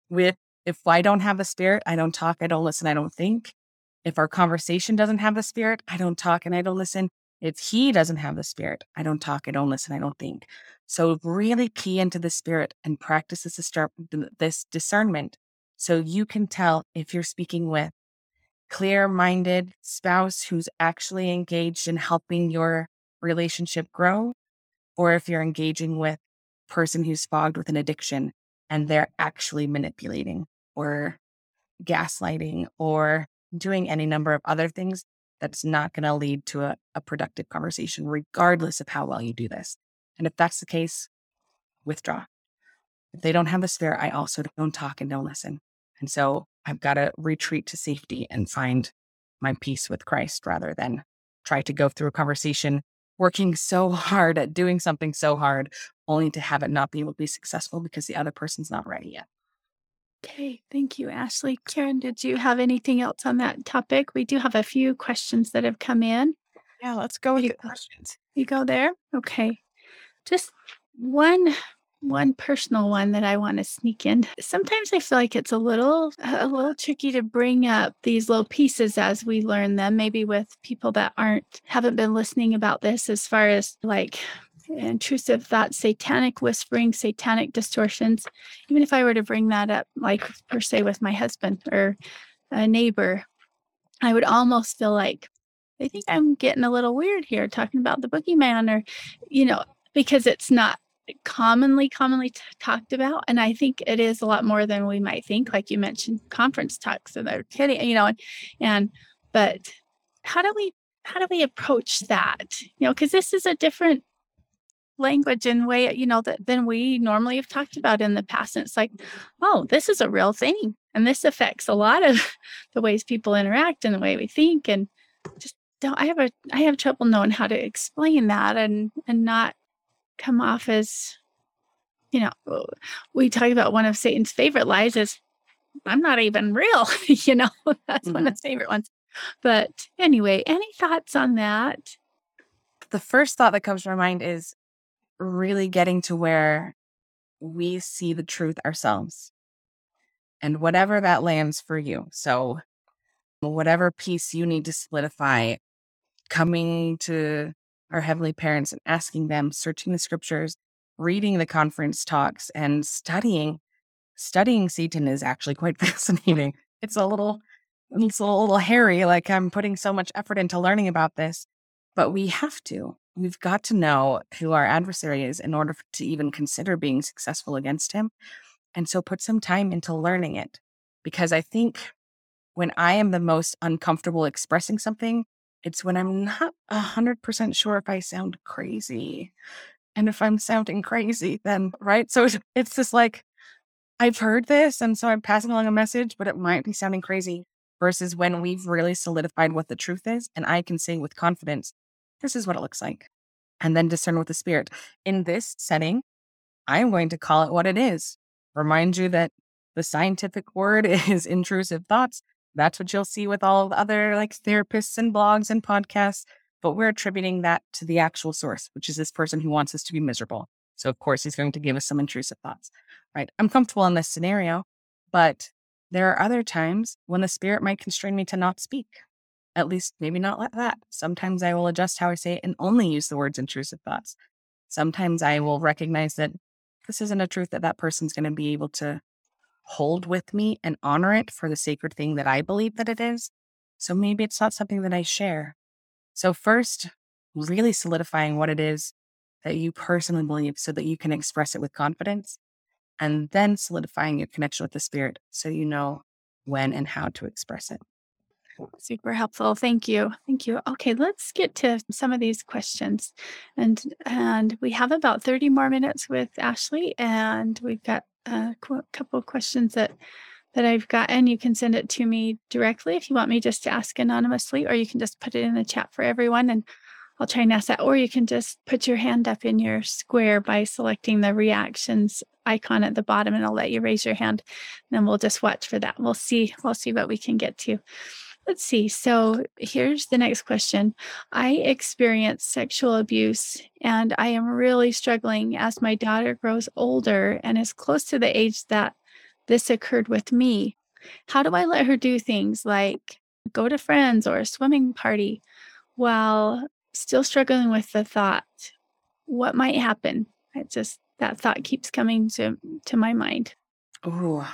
With if I don't have the spirit, I don't talk, I don't listen, I don't think. If our conversation doesn't have the spirit, I don't talk and I don't listen. If he doesn't have the spirit, I don't talk, I don't listen, I don't think. So really key into the spirit and practice this, this discernment so you can tell if you're speaking with clear minded spouse who's actually engaged in helping your relationship grow or if you're engaging with person who's fogged with an addiction and they're actually manipulating or gaslighting or doing any number of other things that's not going to lead to a, a productive conversation, regardless of how well you do this. And if that's the case, withdraw. If they don't have the spirit, I also don't talk and don't listen. And so I've got to retreat to safety and find my peace with Christ rather than try to go through a conversation working so <laughs> hard at doing something so hard only to have it not be able to be successful because the other person's not ready yet. Okay, thank you, Ashley. Karen, did you have anything else on that topic? We do have a few questions that have come in. Yeah, let's go with you, the questions. You go there? Okay. Just one one personal one that I want to sneak in. Sometimes I feel like it's a little a little tricky to bring up these little pieces as we learn them, maybe with people that aren't haven't been listening about this as far as like intrusive thoughts, satanic whispering, satanic distortions. Even if I were to bring that up, like per se with my husband or a neighbor, I would almost feel like I think I'm getting a little weird here talking about the boogeyman or, you know, because it's not commonly commonly t- talked about and i think it is a lot more than we might think like you mentioned conference talks and they're kidding you know and, and but how do we how do we approach that? You know because this is a different language and way you know that than we normally have talked about in the past and it's like oh this is a real thing and this affects a lot of <laughs> the ways people interact and the way we think and just don't i have a i have trouble knowing how to explain that and and not come off as you know we talk about one of satan's favorite lies is i'm not even real <laughs> you know that's mm-hmm. one of his favorite ones but anyway any thoughts on that the first thought that comes to my mind is really getting to where we see the truth ourselves and whatever that lands for you. So, whatever piece you need to solidify, coming to our heavenly parents and asking them, searching the scriptures, reading the conference talks, and studying. Studying Satan is actually quite <laughs> fascinating. It's a little, it's a little hairy. Like I'm putting so much effort into learning about this, but we have to. We've got to know who our adversary is in order to even consider being successful against him. And so put some time into learning it because I think when I am the most uncomfortable expressing something, it's when I'm not 100% sure if I sound crazy. And if I'm sounding crazy, then, right? So it's, just like, I've heard this. And so I'm passing along a message, but it might be sounding crazy versus when we've really solidified what the truth is. And I can say with confidence, this is what it looks like. And then discern with the spirit. In this setting, I'm going to call it what it is. Remind you that the scientific word <laughs> is intrusive thoughts. That's what you'll see with all the other like therapists and blogs and podcasts. But we're attributing that to the actual source, which is this person who wants us to be miserable. So, of course, he's going to give us some intrusive thoughts, right? I'm comfortable in this scenario, but there are other times when the spirit might constrain me to not speak at least maybe not like that. Sometimes I will adjust how I say it and only use the words intrusive thoughts. Sometimes I will recognize that this isn't a truth that that person's going to be able to hold with me and honor it for the sacred thing that I believe that it is. So maybe it's not something that I share. So, first, really solidifying what it is that you personally believe so that you can express it with confidence. And then solidifying your connection with the spirit so you know when and how to express it. Super helpful. Thank you. Thank you. Okay, let's get to some of these questions. And and we have about 30 more minutes with Ashley and we've got a qu- couple of questions that that I've gotten. You can send it to me directly if you want me just to ask anonymously or you can just put it in the chat for everyone and I'll try and ask that or you can just put your hand up in your square by selecting the reactions icon at the bottom and I'll let you raise your hand. And then we'll just watch for that. We'll see we'll see what we can get to. Let's see. So here's the next question. I experienced sexual abuse and I am really struggling as my daughter grows older and is close to the age that this occurred with me. How do I let her do things like go to friends or a swimming party while still struggling with the thought, what might happen? It just, that thought keeps coming to, to my mind. Oh,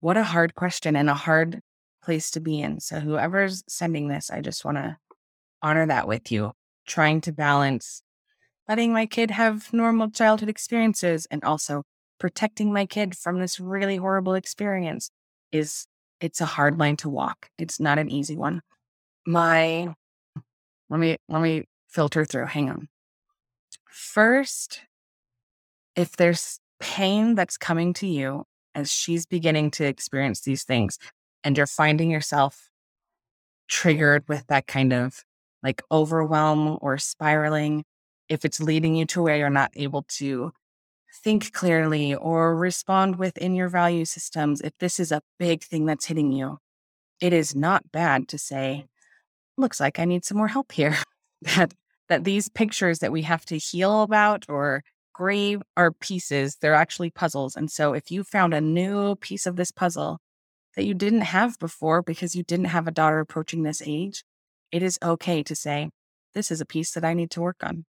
what a hard question and a hard place to be in. So, whoever's sending this, I just want to honor that with you, trying to balance letting my kid have normal childhood experiences and also protecting my kid from this really horrible experience is it's a hard line to walk. It's not an easy one. My let me let me filter through. Hang on. First, if there's pain that's coming to you as she's beginning to experience these things, and you're finding yourself triggered with that kind of like overwhelm or spiraling, if it's leading you to where you're not able to think clearly or respond within your value systems, if this is a big thing that's hitting you, it is not bad to say, looks like I need some more help here. <laughs> that that these pictures that we have to heal about or grave are pieces, they're actually puzzles. And so if you found a new piece of this puzzle that you didn't have before because you didn't have a daughter approaching this age, it is okay to say, This is a piece that I need to work on.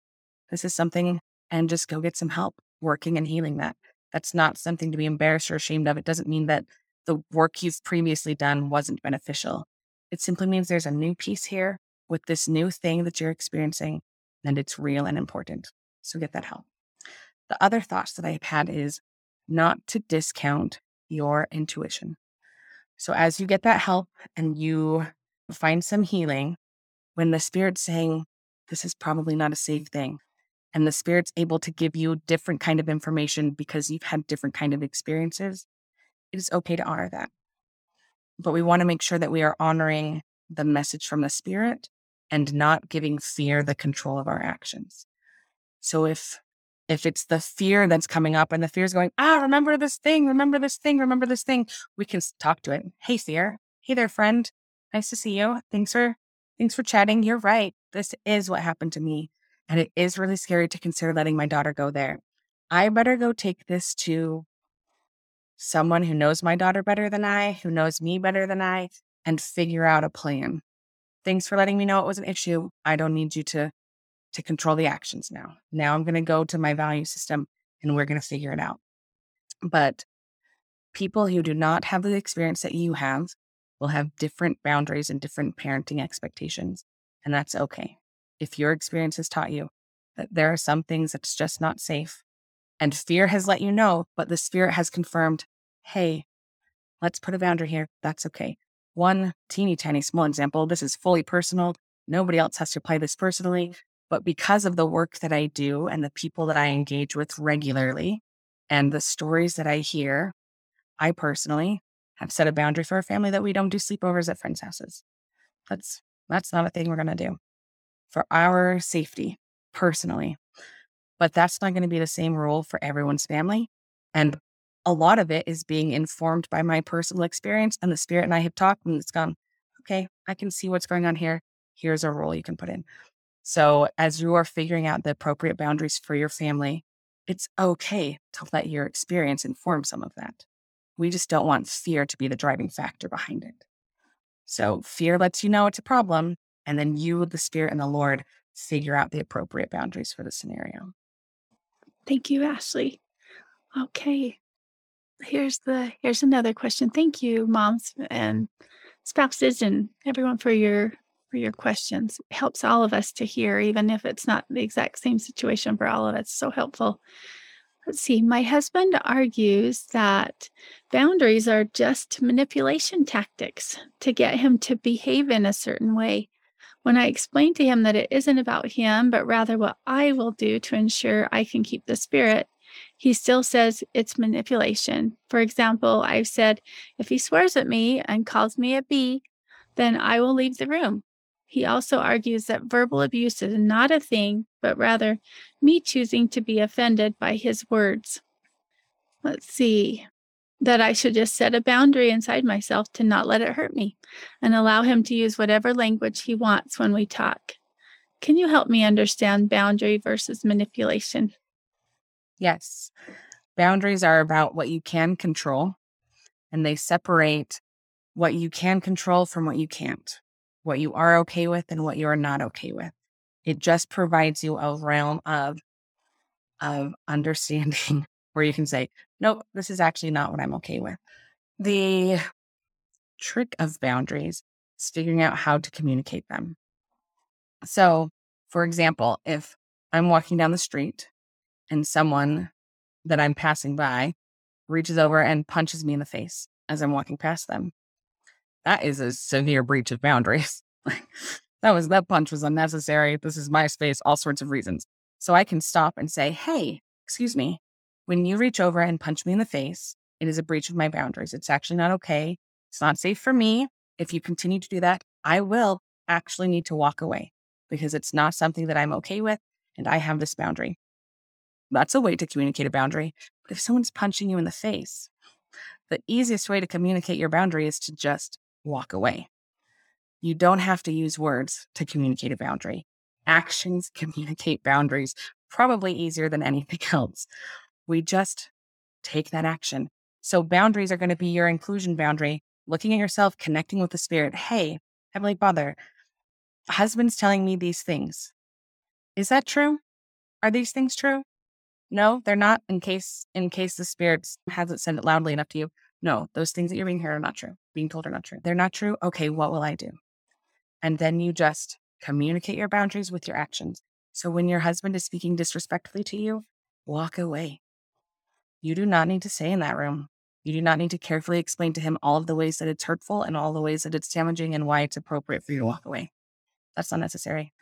This is something, and just go get some help working and healing that. That's not something to be embarrassed or ashamed of. It doesn't mean that the work you've previously done wasn't beneficial. It simply means there's a new piece here with this new thing that you're experiencing, and it's real and important. So get that help. the other thoughts that I've had is not to discount your intuition. So as you get that help and you find some healing, when the spirit's saying, this is probably not a safe thing, and the spirit's able to give you different kind of information because you've had different kind of experiences, it is okay to honor that. But we want to make sure that we are honoring the message from the spirit and not giving fear the control of our actions. So if if it's the fear that's coming up and the fear is going, ah, remember this thing, remember this thing, remember this thing, we can talk to it. Hey, fear. Hey there, friend. Nice to see you. Thanks for thanks for chatting. You're right. This is what happened to me. And it is really scary to consider letting my daughter go there. I better go take this to someone who knows my daughter better than I, who knows me better than I, and figure out a plan. Thanks for letting me know it was an issue. I don't need you to to control the actions now. Now I'm going to go to my value system and we're going to figure it out. But people who do not have the experience that you have will have different boundaries and different parenting expectations. And that's okay. If your experience has taught you that there are some things that's just not safe and fear has let you know, but the spirit has confirmed, hey, let's put a boundary here. That's okay. One teeny tiny small example. This is fully personal. Nobody else has to apply this personally. But because of the work that I do and the people that I engage with regularly and the stories that I hear, I personally have set a boundary for our family that we don't do sleepovers at friends' houses. That's that's not a thing we're going to do for our safety personally. But that's not going to be the same rule for everyone's family. And a lot of it is being informed by my personal experience and the spirit and I have talked and it's gone, okay, I can see what's going on here. Here's a rule you can put in. So, as you are figuring out the appropriate boundaries for your family, it's okay to let your experience inform some of that. We just don't want fear to be the driving factor behind it. So, fear lets you know it's a problem, and then you, the Spirit, and the Lord figure out the appropriate boundaries for the scenario. Thank you, Ashley. Okay. Here's the here's another question. Thank you, moms and spouses and everyone for your for your questions. It helps all of us to hear, even if it's not the exact same situation for all of us. So helpful. Let's see. My husband argues that boundaries are just manipulation tactics to get him to behave in a certain way. When I explain to him that it isn't about him, but rather what I will do to ensure I can keep the spirit, he still says it's manipulation. For example, I've said, if he swears at me and calls me a bee, then I will leave the room. He also argues that verbal abuse is not a thing, but rather me choosing to be offended by his words. Let's see, that I should just set a boundary inside myself to not let it hurt me and allow him to use whatever language he wants when we talk. Can you help me understand boundary versus manipulation? Yes. Boundaries are about what you can control, and they separate what you can control from what you can't what you are okay with and what you are not okay with. It just provides you a realm of of understanding <laughs> where you can say, nope, this is actually not what I'm okay with. The trick of boundaries is figuring out how to communicate them. So, for example, if I'm walking down the street and someone that I'm passing by reaches over and punches me in the face as I'm walking past them, that is a severe breach of boundaries. <laughs> that was that punch was unnecessary. This is my space, all sorts of reasons. So I can stop and say, hey, excuse me, when you reach over and punch me in the face, it is a breach of my boundaries. It's actually not okay. It's not safe for me. If you continue to do that, I will actually need to walk away because it's not something that I'm okay with. And I have this boundary. That's a way to communicate a boundary. But if someone's punching you in the face, the easiest way to communicate your boundary is to just walk away. You don't have to use words to communicate a boundary. Actions <laughs> communicate boundaries probably easier than anything <laughs> else. We just take that action. So, boundaries are going to be your inclusion boundary, looking at yourself, connecting with the spirit. Hey, Heavenly Father, husband's telling me these things. Is that true? Are these things true? No, they're not. In case in case the spirit hasn't said it loudly enough to you, no, those things that you're being heard are not true. Being told are not true. They're not true. Okay, what will I do? And then you just communicate your boundaries with your actions. So when your husband is speaking disrespectfully to you, walk away. You do not need to stay in that room. You do not need to carefully explain to him all of the ways that it's hurtful and all the ways that it's damaging and why it's appropriate for you to walk away. That's not necessary.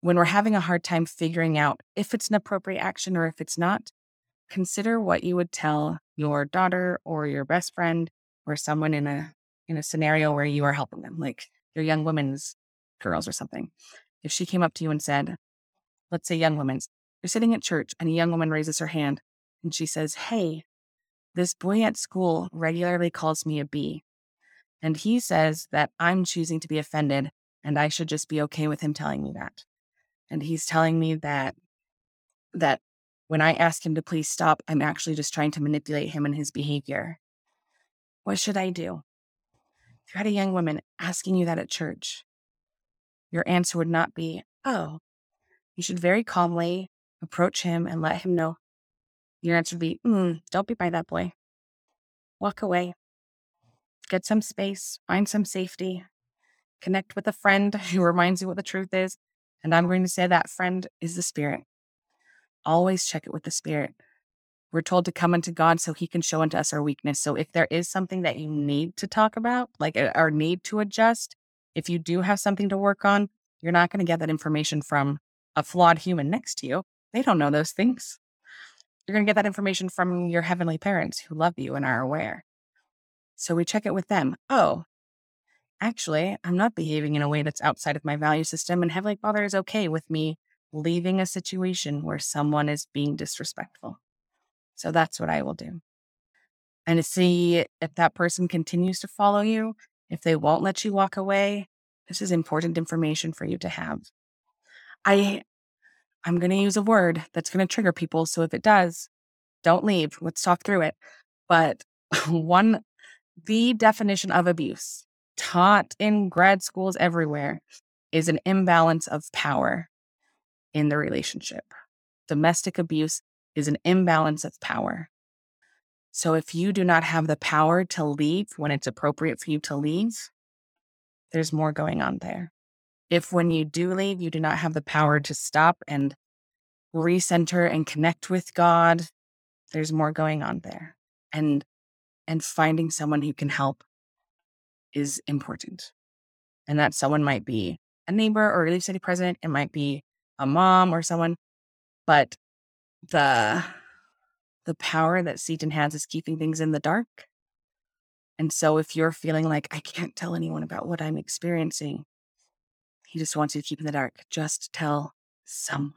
When we're having a hard time figuring out if it's an appropriate action or if it's not, consider what you would tell your daughter or your best friend or someone in a in a scenario where you are helping them, like your young women's girls or something. If she came up to you and said, let's say young women's, you're sitting at church and a young woman raises her hand and she says, Hey, this boy at school regularly calls me a B. And he says that I'm choosing to be offended and I should just be okay with him telling me that. And he's telling me that that when I ask him to please stop, I'm actually just trying to manipulate him and his behavior. What should I do? You had a young woman asking you that at church, your answer would not be, Oh, you should very calmly approach him and let him know. Your answer would be, mm, Don't be by that boy. Walk away. Get some space, find some safety, connect with a friend <laughs> who reminds you what the truth is. And I'm going to say that friend is the spirit. Always check it with the spirit. We're told to come unto God so he can show unto us our weakness. So if there is something that you need to talk about, like uh, or need to adjust, if you do have something to work on, you're not going to get that information from a flawed human next to you. They don't know those things. You're going to get that information from your heavenly parents who love you and are aware. So we check it with them. Oh, actually, I'm not behaving in a way that's outside of my value system, and Heavenly Father is okay with me leaving a situation where someone is being disrespectful. So that's what I will do. And to see if that person continues to follow you, if they won't let you walk away, this is important information for you to have. I I'm going to use a word that's going to trigger people, so if it does, don't leave. Let's talk through it. But <laughs> one the definition of abuse taught in grad schools everywhere is an imbalance of power in the relationship. Domestic abuse is an imbalance of power. So if you do not have the power to leave when it's appropriate for you to leave, there's more going on there. If when you do leave, you do not have the power to stop and recenter and connect with God, there's more going on there. And and finding someone who can help is important. And that someone might be a neighbor or Relief Society president, it might be a mom or someone, but the the power that Satan has is keeping things in the dark. And so if you're feeling like I can't tell anyone about what I'm experiencing, he just wants you to keep in the dark. Just tell someone.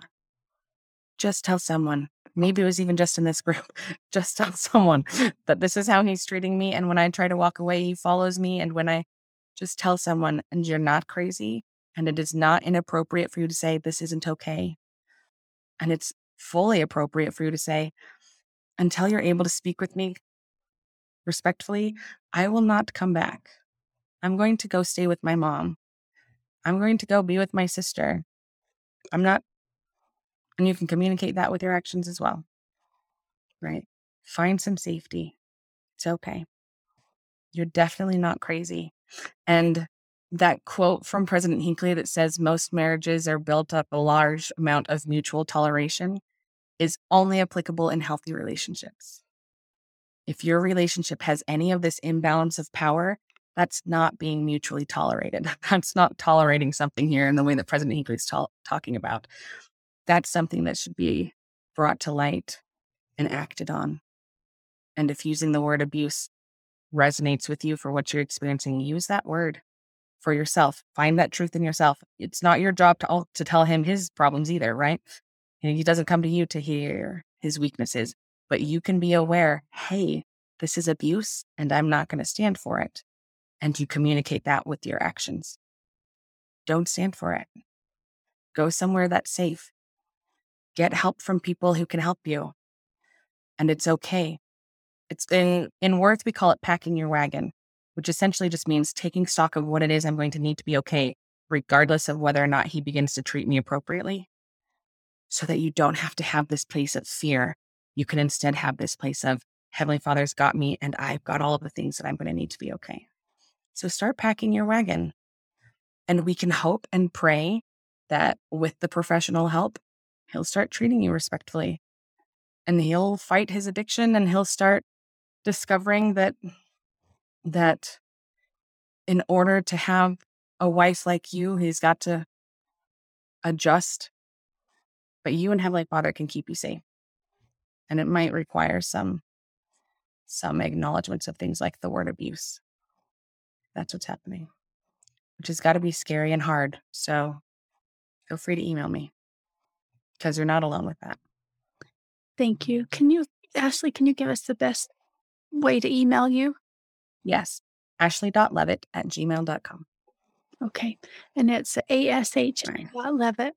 Just tell someone maybe it was even just in this <laughs> group, just tell someone that this is how he's treating me. And when I try to walk away, he follows me. And when I just tell someone, and you're not crazy, and it is not inappropriate for you to say, this isn't okay. And it's fully appropriate for you to say, until you're able to speak with me respectfully, I will not come back. I'm going to go stay with my mom. I'm going to go be with my sister. I'm not and you can communicate that with your actions as well. Right? Find some safety. It's okay. You're definitely not crazy. And that quote from President Hinckley that says most marriages are built up a large amount of mutual toleration is only applicable in healthy relationships. If your relationship has any of this imbalance of power, that's not being mutually tolerated. <laughs> That's not tolerating something here in the way that President Hinckley is ta- talking about that's something that should be brought to light and acted on. And if using the word abuse resonates with you for what you're experiencing, use that word for yourself. Find that truth in yourself. It's not your job to, to tell him his problems either, right? he doesn't come to you to hear his weaknesses, but you can be aware hey, this is abuse and I'm not going to stand for it. And you communicate that with your actions. Don't stand for it. Go somewhere that's safe. Get help from people who can help you. And it's okay. It's in in Worth we call it packing your wagon, which essentially just means taking stock of what it is I'm going to need to be okay, regardless of whether or not he begins to treat me appropriately. So that you don't have to have this place of fear. You can instead have this place of Heavenly Father's got me and I've got all of the things that I'm going to need to be okay. So start packing your wagon. And we can hope and pray that with the professional help, he'll start treating you respectfully. and he'll fight his addiction and he'll start discovering that that in order to have a wife like you, he's got to adjust. But you and Heavenly Father can keep you safe. And it might require some some acknowledgments of things like the word abuse. That's what's happening. Which has got to be scary and hard. So feel free to email me because you're not alone with that. Thank you. Can you, Ashley, can you give us the best way to email you? Yes. Ashley.levitt at gmail.com. Okay. And it's ash Right. Levitt.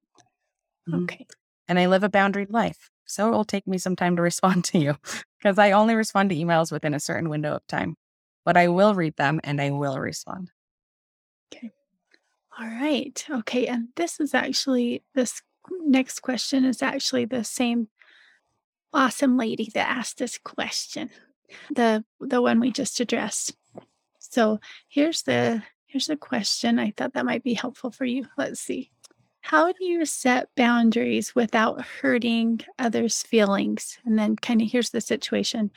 Mhm. Okay. And I live a boundaried life. So it will take me some time to <laughs> respond to you because I only respond to emails within a certain window of time. But I will read them and I will respond. Okay. All right. Okay. And this is actually, this next question is actually the same awesome lady that asked this question, the the one we just addressed. So here's the here's the question. I thought that might be helpful for you. Let's see. How do you set boundaries without hurting others' feelings? And then kind of here's the situation.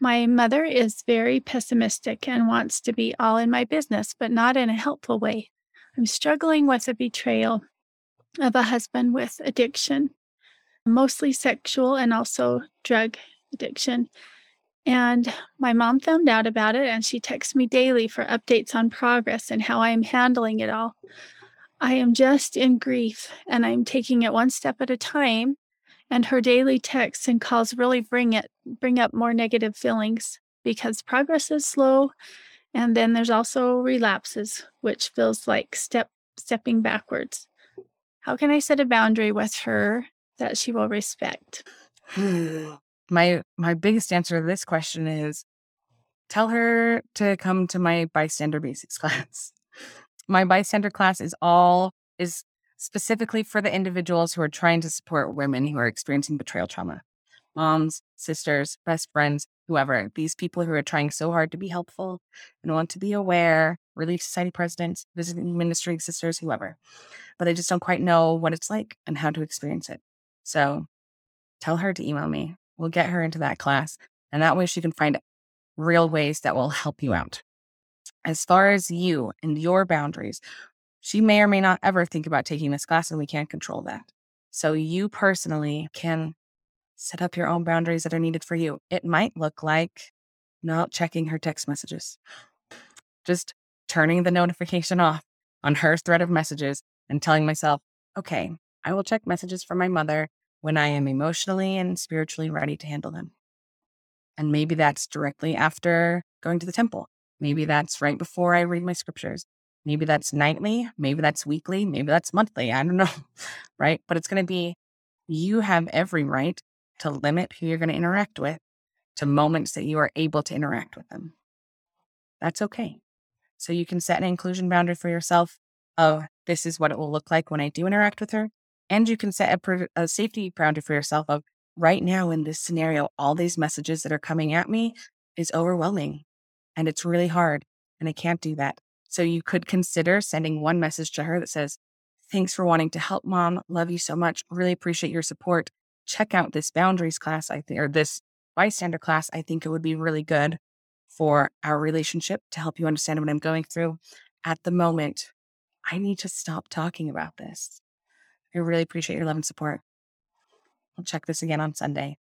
My mother is very pessimistic and wants to be all in my business, but not in a helpful way. I'm struggling with a betrayal of a husband with addiction, mostly sexual and also drug addiction. And my mom found out about it and she texts me daily for updates on progress and how I am handling it all. I am just in grief and I'm taking it one step at a time. And her daily texts and calls really bring it bring up more negative feelings because progress is slow and then there's also relapses, which feels like step stepping backwards. How can I set a boundary with her that she will respect? <sighs> <sighs> my my biggest answer to this question is tell her to come to my bystander basics <laughs> class. My bystander class is all is specifically for the individuals who are trying to support women who are experiencing betrayal trauma. Moms, sisters, best friends, whoever. These people who are trying so hard to be helpful and want to be aware, Relief Society presidents, visiting ministry sisters, whoever. But they just don't quite know what it's like and how to experience it. So tell her to email me. We'll get her into that class. And that way she can find real ways that will help you out. As far as you and your boundaries, she may or may not ever think about taking this class, and we can't control that. So you personally can set up your own boundaries that are needed for you. It might look like not checking her text messages, just turning the notification off on her thread of messages and telling myself, okay, I will check messages from my mother when I am emotionally and spiritually ready to handle them. And maybe that's directly after going to the temple. Maybe that's right before I read my scriptures. Maybe that's nightly. Maybe that's weekly. Maybe that's monthly. I don't <laughs> know. right. But it's going to be you have every right to limit who you're going to interact with to moments that you are able to interact with them. That's okay. So you can set an inclusion boundary for yourself of this is what it will look like when I do interact with her. And you can set a, a safety boundary for yourself of right now in this scenario, all these messages that are coming at me is overwhelming and it's really hard and I can't do that. So you could consider sending one message to her that says, Thanks for wanting to help, mom. Love you so much. Really appreciate your support. Check out this boundaries class, I think, or this bystander class. I think it would be really good for our relationship to help you understand what I'm going through. At the moment, I need to stop talking about this. I really appreciate your love and support. I'll check this again on Sunday.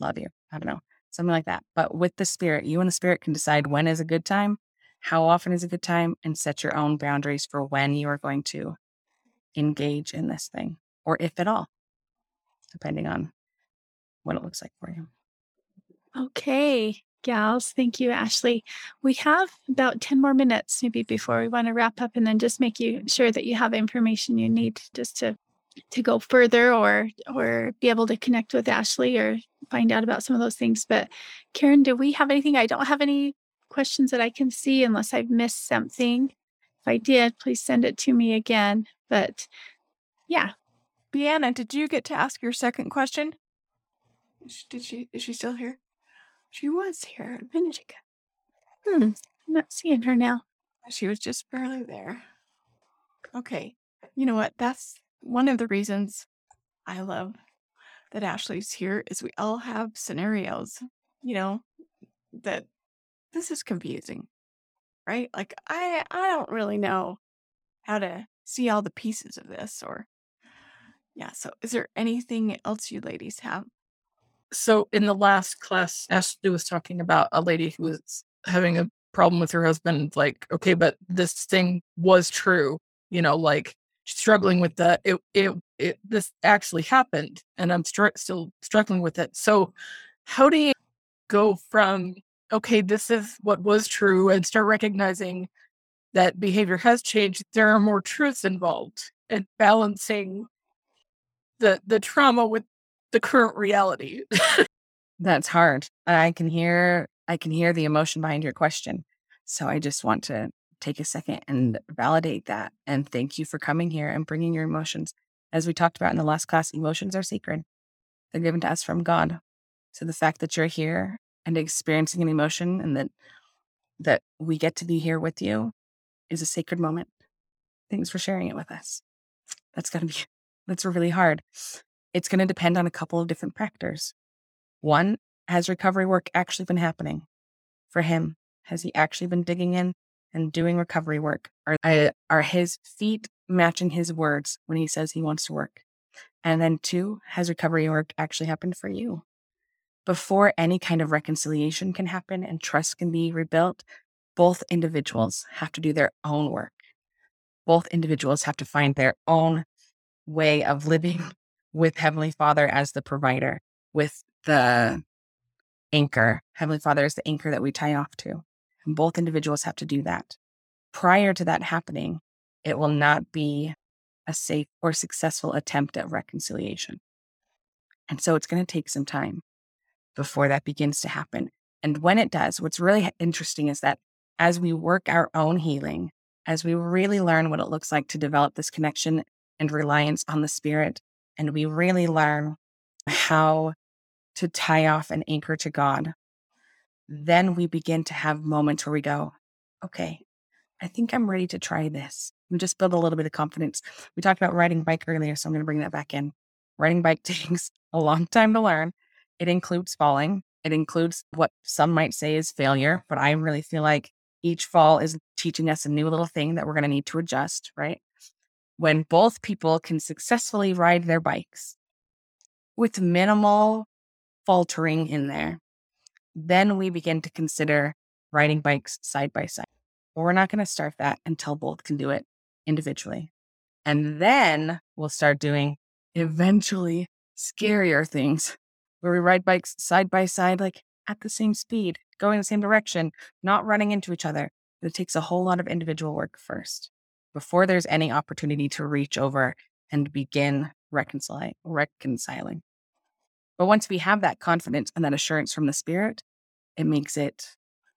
Love you. I don't know, something like that. But with the spirit, you and the spirit can decide when is a good time, how often is a good time, and set your own boundaries for when you are going to engage in this thing, or if at all, depending on what it looks like for you. Okay, gals. Thank you, Ashley. We have about 10 more minutes maybe before we want to wrap up and then just make you sure that you have information you need just to to go further or or be able to connect with Ashley or find out about some of those things. But Karen, do we have anything? I don't have any questions that I can see unless I've missed something. If I did, please send it to me again. But yeah, Deanna, did you get to ask your second question? Did she? Is she still here? She was here a minute ago. hmm, I'm not seeing her now. She was just barely there. Okay. You know what? That's one of the reasons I love that Ashley's here is we all have scenarios, you know, that this is confusing, right? Like I I don't really know how to see all the pieces of this or yeah, so is there anything else you ladies have? So in the last class, Ashley was talking about a lady who was having a problem with her husband. Like, okay, but this thing was true, you know, like struggling with that. It, it, it, this actually happened and I'm str- still struggling with it. So how do you go from, okay, this is what was true and start recognizing that behavior has changed. There are more truths involved and balancing the, the trauma with the current reality. <laughs> That's hard. I can hear I can hear the emotion behind your question. So I just want to take a second and validate that and thank you for coming here and bringing your emotions. As we talked about in the last class, emotions are sacred. They're given to us from God. So the fact that you're here and experiencing an emotion and that that we get to be here with you is a sacred moment. Thanks for sharing it with us. That's to be that's really hard. It's going to depend on a couple of different factors. One, has recovery work actually been happening for him? Has he actually been digging in and doing recovery work? Are, are his feet matching his words when he says he wants to work? And then two, has recovery work actually happened for you? Before any kind of reconciliation can happen and trust can be rebuilt, both individuals have to do their own work. Both individuals have to find their own way of living with Heavenly Father as the provider, with the anchor. Heavenly Father is the anchor that we tie off to. And both individuals have to do that. Prior to that happening, it will not be a safe or successful attempt at reconciliation. And so it's going to take some time before that begins to happen. And when it does, what's really interesting is that as we work our own healing, as we really learn what it looks like to develop this connection and reliance on the Spirit and we really learn how to tie off and anchor to God, then we begin to have moments where we go, okay, I think I'm ready to try this. And just build a little bit of confidence. We talked about riding bike earlier, so I'm going to bring that back in. Riding bike <laughs> takes a long time to learn. It includes falling. It includes what some might say is failure, but I really feel like each fall is teaching us a new little thing that we're going to need to adjust, right? When both people can successfully ride their bikes with minimal faltering in there, then we begin to consider riding bikes side by side. But we're not going to start that until both can do it individually. And then we'll start doing eventually scarier things where we ride bikes side by side, like at the same speed, going the same direction, not running into each other. But it takes a whole lot of individual work first before there's any opportunity to reach over and begin reconciling reconciling. But once we have that confidence and that assurance from the spirit it makes it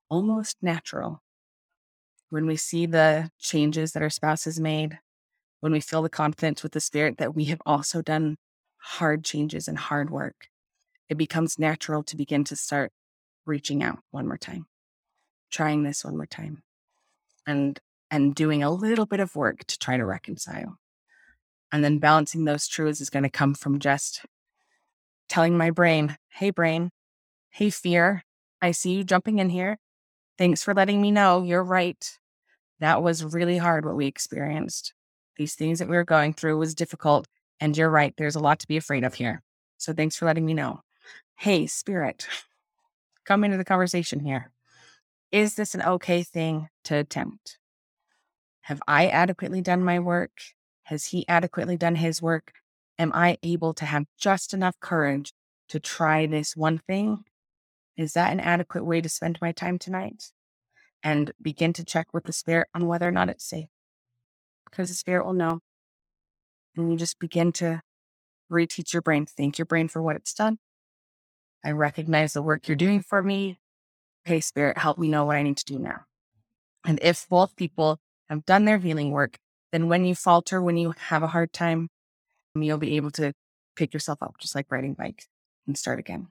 almost natural. When we see the changes that our spouse has made when we feel the confidence with the spirit that we have also done hard changes and hard work it becomes natural to begin to start reaching out one more time trying this one more time. And and doing a little bit of work to try to reconcile. And then balancing those truths is going to come from just telling my brain, hey, brain, hey, fear, I see you jumping in here. Thanks for letting me know. You're right. That was really hard what we experienced. These things that we were going through was difficult. And you're right. There's a lot to be afraid of here. So thanks for letting me know. Hey, spirit, come into the conversation here. Is this an okay thing to attempt? Have I adequately done my work? Has he adequately done his work? Am I able to have just enough courage to try this one thing? Is that an adequate way to spend my time tonight? And begin to check with the spirit on whether or not it's safe. Because the spirit will know. And you just begin to reteach your brain, thank your brain for what it's done. I recognize the work you're doing for me. Okay, spirit, help me know what I need to do now. And if both people have done their healing work, then when you falter, when you have a hard time, you'll be able to pick yourself up, just like riding bike and start again.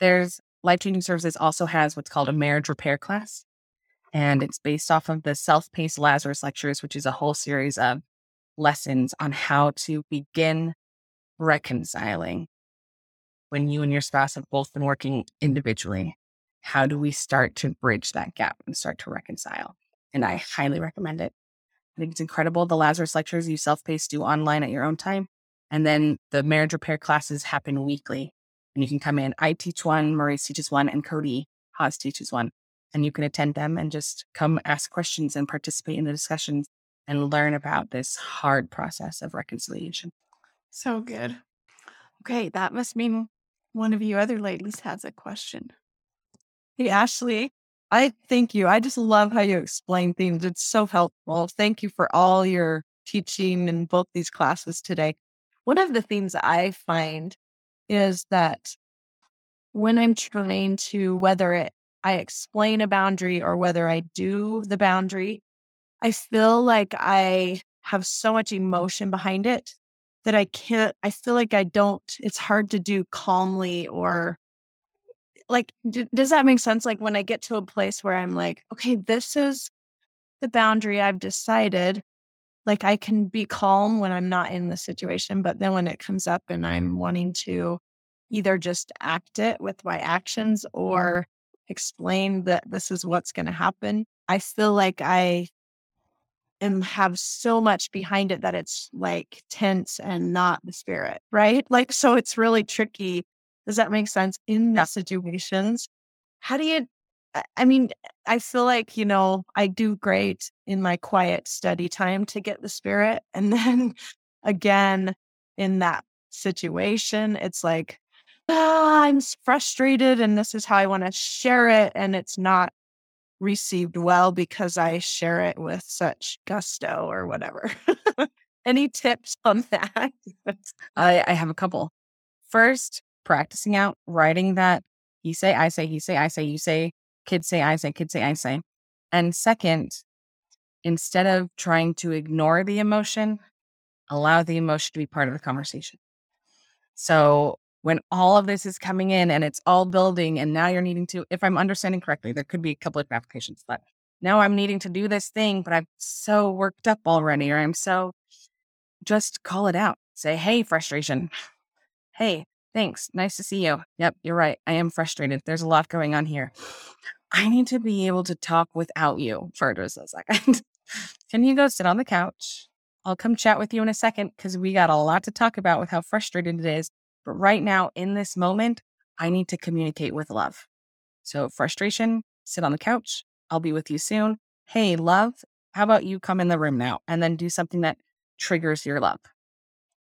There's Life Changing Services also has what's called a marriage repair class. And it's based off of the self paced Lazarus lectures, which is a whole series of lessons on how to begin reconciling when you and your spouse have both been working individually, how do we start to bridge that gap and start to reconcile? And I highly recommend it. I think it's incredible. The Lazarus lectures you self paced do online at your own time. And then the marriage repair classes happen weekly. And you can come in. I teach one, Maurice teaches one, and Cody Haas teaches one. And you can attend them and just come ask questions and participate in the discussions and learn about this hard process of reconciliation. So good. Okay, that must mean one of you other ladies has a question. Hey, Ashley, I thank you. I just love how you explain things. It's so helpful. Thank you for all your teaching in both these classes today. One of the things I find is that when I'm trying to, whether it I explain a boundary or whether I do the boundary, I feel like I have so much emotion behind it that I can't, I feel like I don't, it's hard to do calmly or like, d- does that make sense? Like when I get to a place where I'm like, okay, this is the boundary I've decided, like I can be calm when I'm not in the situation. But then when it comes up and mm-hmm. I'm wanting to either just act it with my actions mm-hmm. or explain that this is what's going to happen, I feel like I am have so much behind it that it's like tense and not the spirit, right? Like, so it's really tricky. Does that make sense in the situations? How do you, I mean, I feel like, you know, I do great in my quiet study time to get the spirit. <laughs> And then again, in that situation, it's like, ah, I'm frustrated and this is how I want to share it. And it's not received well because I share it with such gusto or whatever. <laughs> Any tips on <laughs> that? I, I have a couple. First, practicing out writing that he say, I say, he say, I say, you say, kids say, I say, kids say, I say. And second, instead of trying to ignore the emotion, allow the emotion to be part of the conversation. So when all of this is coming in and it's all building and now you're needing to if i'm understanding correctly there could be a couple of applications but now i'm needing to do this thing but i'm so worked up already or i'm so just call it out say hey frustration hey thanks nice to see you yep you're right i am frustrated there's a lot going on here i need to be able to talk without you for just a second <laughs> can you go sit on the couch i'll come chat with you in a second because we got a lot to talk about with how frustrated it is but right now, in this moment, I need to communicate with love. So, frustration, sit on the couch. I'll be with you soon. Hey, love, how about you come in the room now and then do something that triggers your love?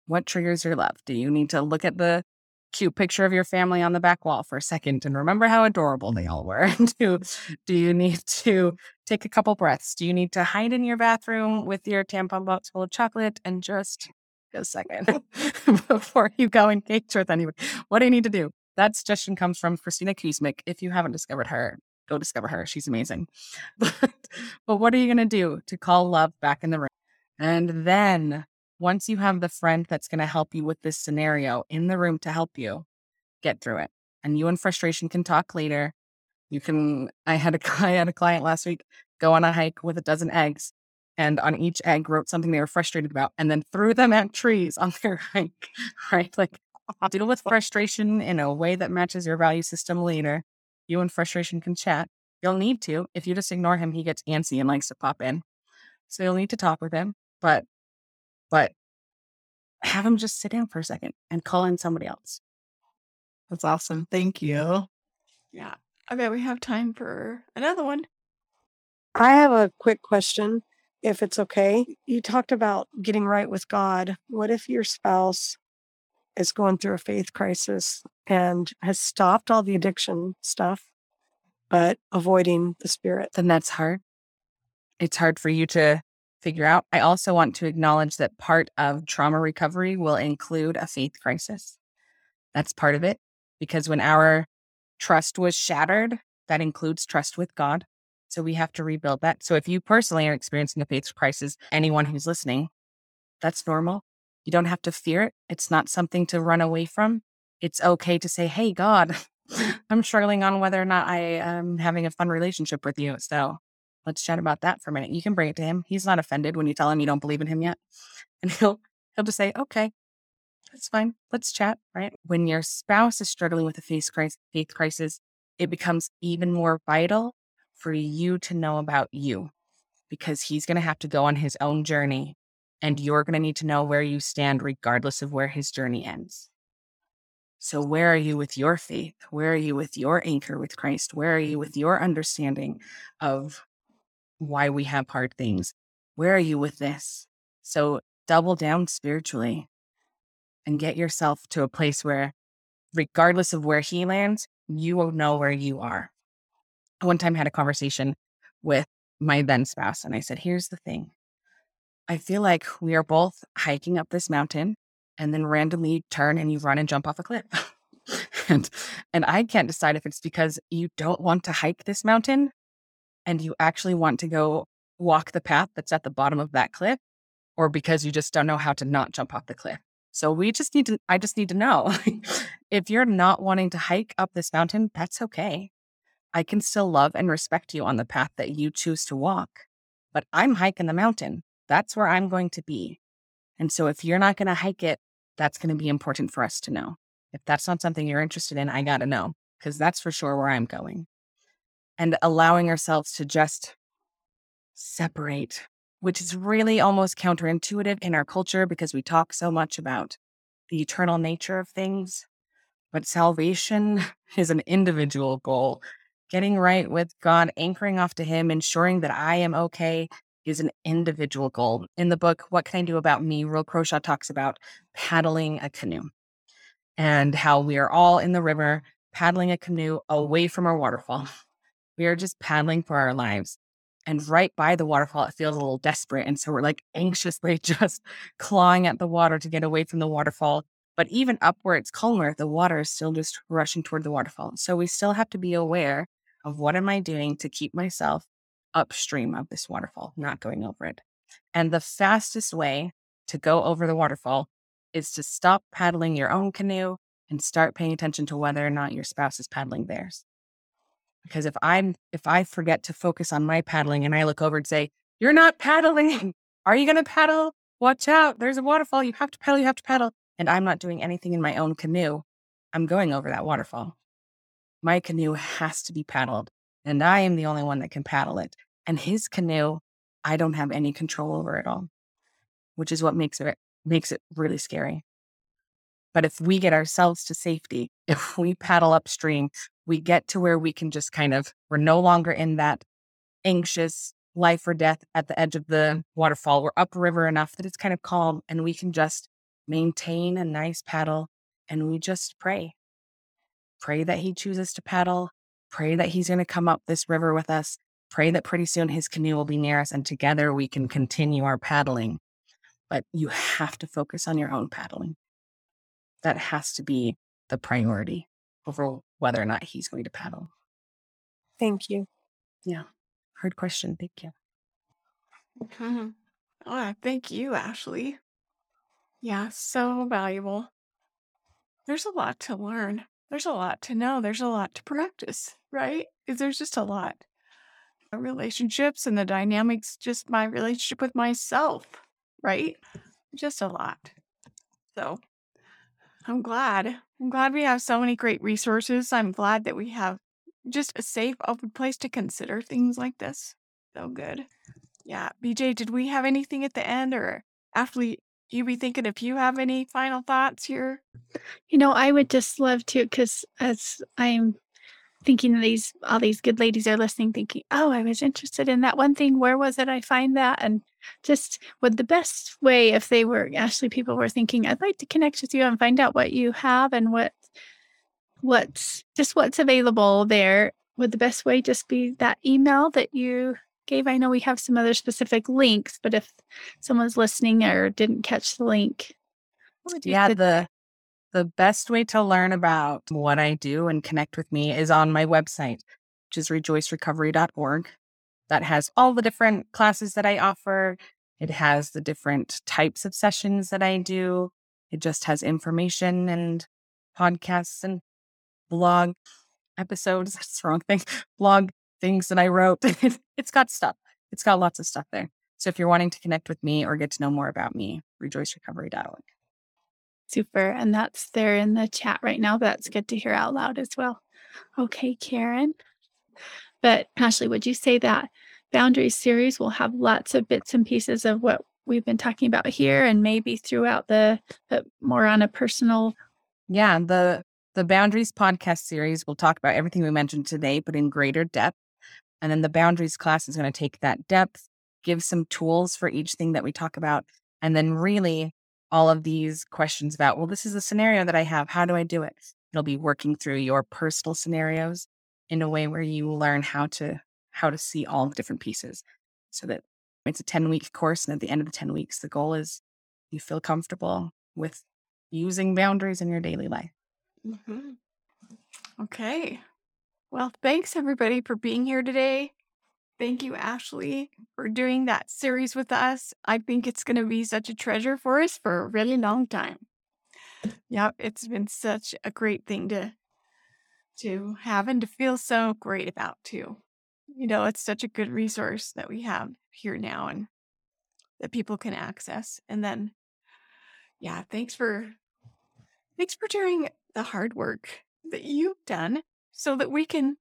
What triggers your love? Do you need to look at the cute picture of your family on the back wall for a second and remember how adorable they all were? <laughs> do, do you need to take a couple breaths? Do you need to hide in your bathroom with your tampon box full of chocolate and just a second <laughs> before you go engage with anybody. What do you need to do? That suggestion comes from Kristina Kuzmic. If you haven't discovered her, go discover her. She's amazing. <laughs> But, but what are you going to do to call love back in the room? And then once you have the friend that's going to help you with this scenario in the room to help you get through it, and you and frustration can talk later. You can. I had a <laughs> I had a client last week go on a hike with a dozen eggs and on each egg wrote something they were frustrated about and then threw them at trees on their <laughs> hike, right? Like deal with <laughs> frustration in a way that matches your value system later. You and frustration can chat. You'll need to. If you just ignore him, he gets antsy and likes to pop in. So you'll need to talk with him, but but have them just sit down for a second and call in somebody else. That's awesome. Thank mm-hmm. you. Yeah. Okay, we have time for another one. I have a quick question if it's okay. You talked about getting right with God. What if your spouse is going through a faith crisis and has stopped all the addiction stuff, but avoiding the spirit? Then that's hard. It's hard for you to figure out. I also want to acknowledge that part of trauma recovery will include a faith crisis. That's part of it because when our trust was shattered, that includes trust with God. So we have to rebuild that. So if you personally are experiencing a faith crisis, anyone who's listening, that's normal. You don't have to fear it. It's not something to run away from. It's okay to say, Hey, God, <laughs> I'm struggling on whether or not I am having a fun relationship with you. So let's chat about that for a minute. You can bring it to him. He's not offended when you tell him you don't believe in him yet. <laughs> And he'll he'll just say, Okay. That's fine. Let's chat, right? When your spouse is struggling with a faith crisis, faith crisis, it becomes even more vital for you to know about you because he's going to have to go on his own journey and you're going to need to know where you stand regardless of where his journey ends. So, where are you with your faith? Where are you with your anchor with Christ? Where are you with your understanding of why we have hard things? Where are you with this? So, double down spiritually and get yourself to a place where, regardless of where he lands, you will know where you are. One time I had a conversation with my then spouse, and I said, Here's the thing. I feel like we are both hiking up this mountain and then randomly turn and you run and jump off a cliff. <laughs> and and I can't decide if it's because you don't want to hike this mountain and you actually want to go walk the path that's at the bottom of that cliff or because you just don't know how to not jump off the cliff. So we just need to I just need to know <laughs> if you're not wanting to hike up this mountain, that's okay. I can still love and respect you on the path that you choose to walk. But I'm hiking the mountain. That's where I'm going to be. And so if you're not going to hike it, that's going to be important for us to know. If that's not something you're interested in, I got to know because that's for sure where I'm going. And allowing ourselves to just separate, which is really almost counterintuitive in our culture because we talk so much about the eternal nature of things. But salvation <laughs> is an individual goal. Getting right with God, anchoring off to Him, ensuring that I am okay is an individual goal. In the book, What Can I Do About Me? Rhyll Croshaw talks about paddling a canoe and how we are all in the river paddling a canoe away from our waterfall. <laughs> We are just paddling for our lives. And right by the waterfall, it feels a little desperate. And so we're like anxiously <laughs> just clawing at the water to get away from the waterfall. But even up where it's calmer, the water is still just rushing toward the waterfall. So we still have to be aware of what am I doing to keep myself upstream of this waterfall, not going over it. And the fastest way to go over the waterfall is to stop paddling your own canoe and start paying attention to whether or not your spouse is paddling theirs. Because if I'm if I forget to focus on my paddling and I look over and say, "You're not paddling. <laughs> Are you going to paddle? Watch out. There's a waterfall. You have to paddle. You have to paddle." And I'm not doing anything in my own canoe. I'm going over that waterfall. My canoe has to be paddled and I am the only one that can paddle it. And his canoe, I don't have any control over at all, which is what makes it makes it really scary. But if we get ourselves to safety, <laughs> if we paddle upstream, we get to where we can just kind of, we're no longer in that anxious life or death at the edge of the waterfall. We're upriver enough that it's kind of calm and we can just maintain a nice paddle and we just pray. Pray that he chooses to paddle Pray that he's going to come up this river with us. Pray that pretty soon his canoe will be near us and together we can continue our paddling. But you have to focus on your own paddling. That has to be the priority over whether or not he's going to paddle. Thank you. Yeah. Hard question. Thank you. Mm-hmm. Oh, thank you, Ashley. Yeah, so valuable. There's a lot to learn. There's a lot to know. There's a lot to practice, right? There's just a lot. Relationships and the dynamics, just my relationship with myself, right? Just a lot. So I'm glad. I'm glad we have so many great resources. I'm glad that we have just a safe, open place to consider things like this. So good. Yeah. BJ, did we have anything at the end or Ashley, you be thinking if you have any final thoughts here? You know, I would just love to, because as I'm thinking these all these good ladies are listening, thinking, "Oh, I was interested in that one thing. Where was it? I find that." And just would the best way if they were actually people were thinking, "I'd like to connect with you and find out what you have and what what's just what's available there." Would the best way just be that email that you gave? I know we have some other specific links, but if someone's listening or didn't catch the link, yeah, the the best way to learn about what I do and connect with me is on my website, which is rejoicerecovery.org. That has all the different classes that I offer. It has the different types of sessions that I do. It just has information and podcasts and blog episodes. <laughs> That's the wrong thing. Blog things that I wrote. <laughs> it's got stuff. It's got lots of stuff there. So if you're wanting to connect with me or get to know more about me, rejoicerecovery.org. Super. And that's there in the chat right now. but That's good to hear out loud as well. Okay, Karen. But Ashley, would you say that boundaries series will have lots of bits and pieces of what we've been talking about here and maybe throughout the, the more on a personal Yeah, the the boundaries podcast series will talk about everything we mentioned today, but in greater depth. And then the boundaries class is going to take that depth, give some tools for each thing that we talk about, and then really all of these questions about, well, this is a scenario that I have. How do I do it? It'll be working through your personal scenarios in a way where you learn how to how to see all the different pieces so that it's a 10 week course and at the end of the 10 weeks the goal is you feel comfortable with using boundaries in your daily life Mhm. Okay. Well, thanks everybody for being here today. Thank you, Ashley, for doing that series with us. I think it's going to be such a treasure for us for a really long time. Yep, it's been such a great thing to to have and to feel so great about too. You know, it's such a good resource that we have here now and that people can access. And then yeah, thanks for thanks for doing the hard work that you've done so that we can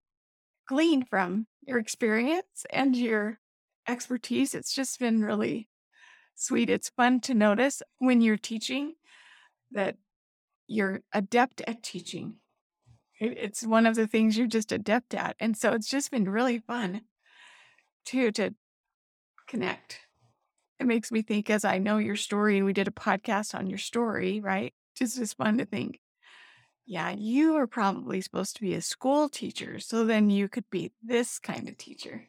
glean from your experience and your expertise. It's just been really sweet. It's fun to notice when you're teaching that you're adept at teaching. It- It's one of the things you're just adept at. And so it's just been really fun too to connect. It makes me think as I know your story and we did a podcast on your story, right? Just as fun to think yeah, you are probably supposed to be a school teacher, so then you could be this kind of teacher.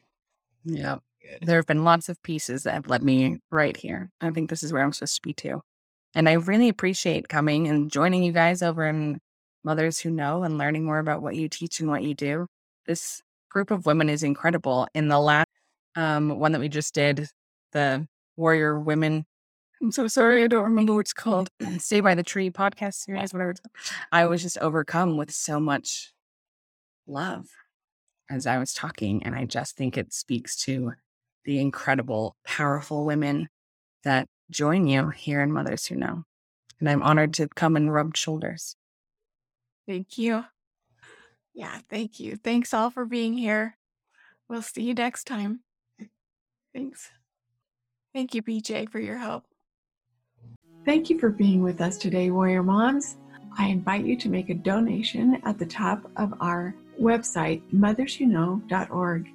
yeah there have been lots of pieces that have led me right here i think this is where i'm supposed to be too and i really appreciate coming and joining you guys over in mothers who know and learning more about what you teach and what you do this group of women is incredible in the last um, one that we just did the warrior women i'm so sorry i don't remember what it's called <clears throat> stay by the tree podcast series whatever i was just overcome with so much love as I was talking. And I just think it speaks to the incredible, powerful women that join you here in Mothers Who Know. And I'm honored to come and rub shoulders. Thank you. Yeah, thank you. Thanks all for being here. We'll see you next time. Thanks. Thank you, BJ, for your help. Thank you for being with us today, Warrior Moms. I invite you to make a donation at the top of our website, motherswhoknow.org.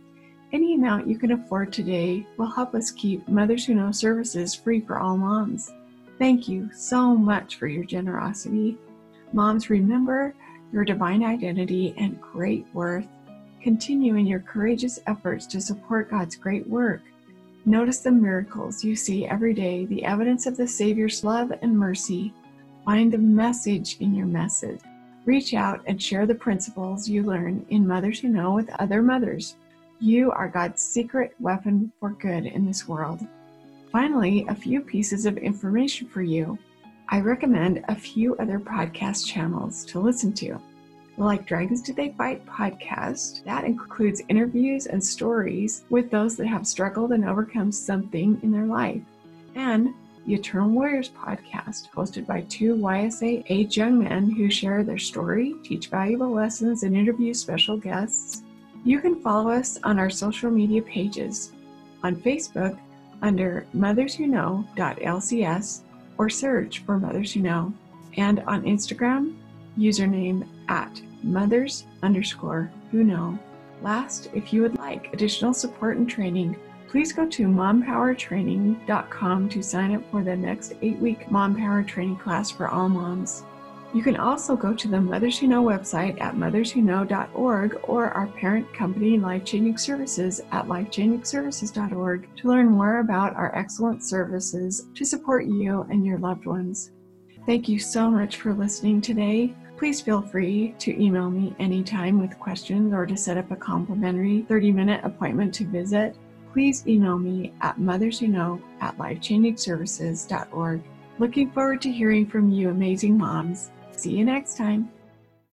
Any amount you can afford today will help us keep Mothers Who Know services free for all moms. Thank you so much for your generosity. Moms, remember your divine identity and great worth. Continue in your courageous efforts to support God's great work. Notice the miracles you see every day, the evidence of the Savior's love and mercy. Find the message in your message. Reach out and share the principles you learn in Mothers Who Know with other mothers. You are God's secret weapon for good in this world. Finally, a few pieces of information for you. I recommend a few other podcast channels to listen to. Like Dragons Do They Fight podcast, that includes interviews and stories with those that have struggled and overcome something in their life. And the Eternal Warriors podcast, hosted by two YSA age young men who share their story, teach valuable lessons, and interview special guests. You can follow us on our social media pages on Facebook under motherswhoknow.lcs or search for Mothers Who Know, and on Instagram, username at mothers underscore who know. Last, if you would like additional support and training, please go to mompowertraining.com to sign up for the next eight week Mom Power Training class for all moms. You can also go to the Mothers Who Know website at motherswhoknow.org or our parent company, Life Changing Services, at lifechangingservices.org to learn more about our excellent services to support you and your loved ones. Thank you so much for listening today. Please feel free to email me anytime with questions or to set up a complimentary 30 minute appointment to visit. Please email me at motherswhoknow at lifechangingservices.org. Looking forward to hearing from you, amazing moms. See you next time.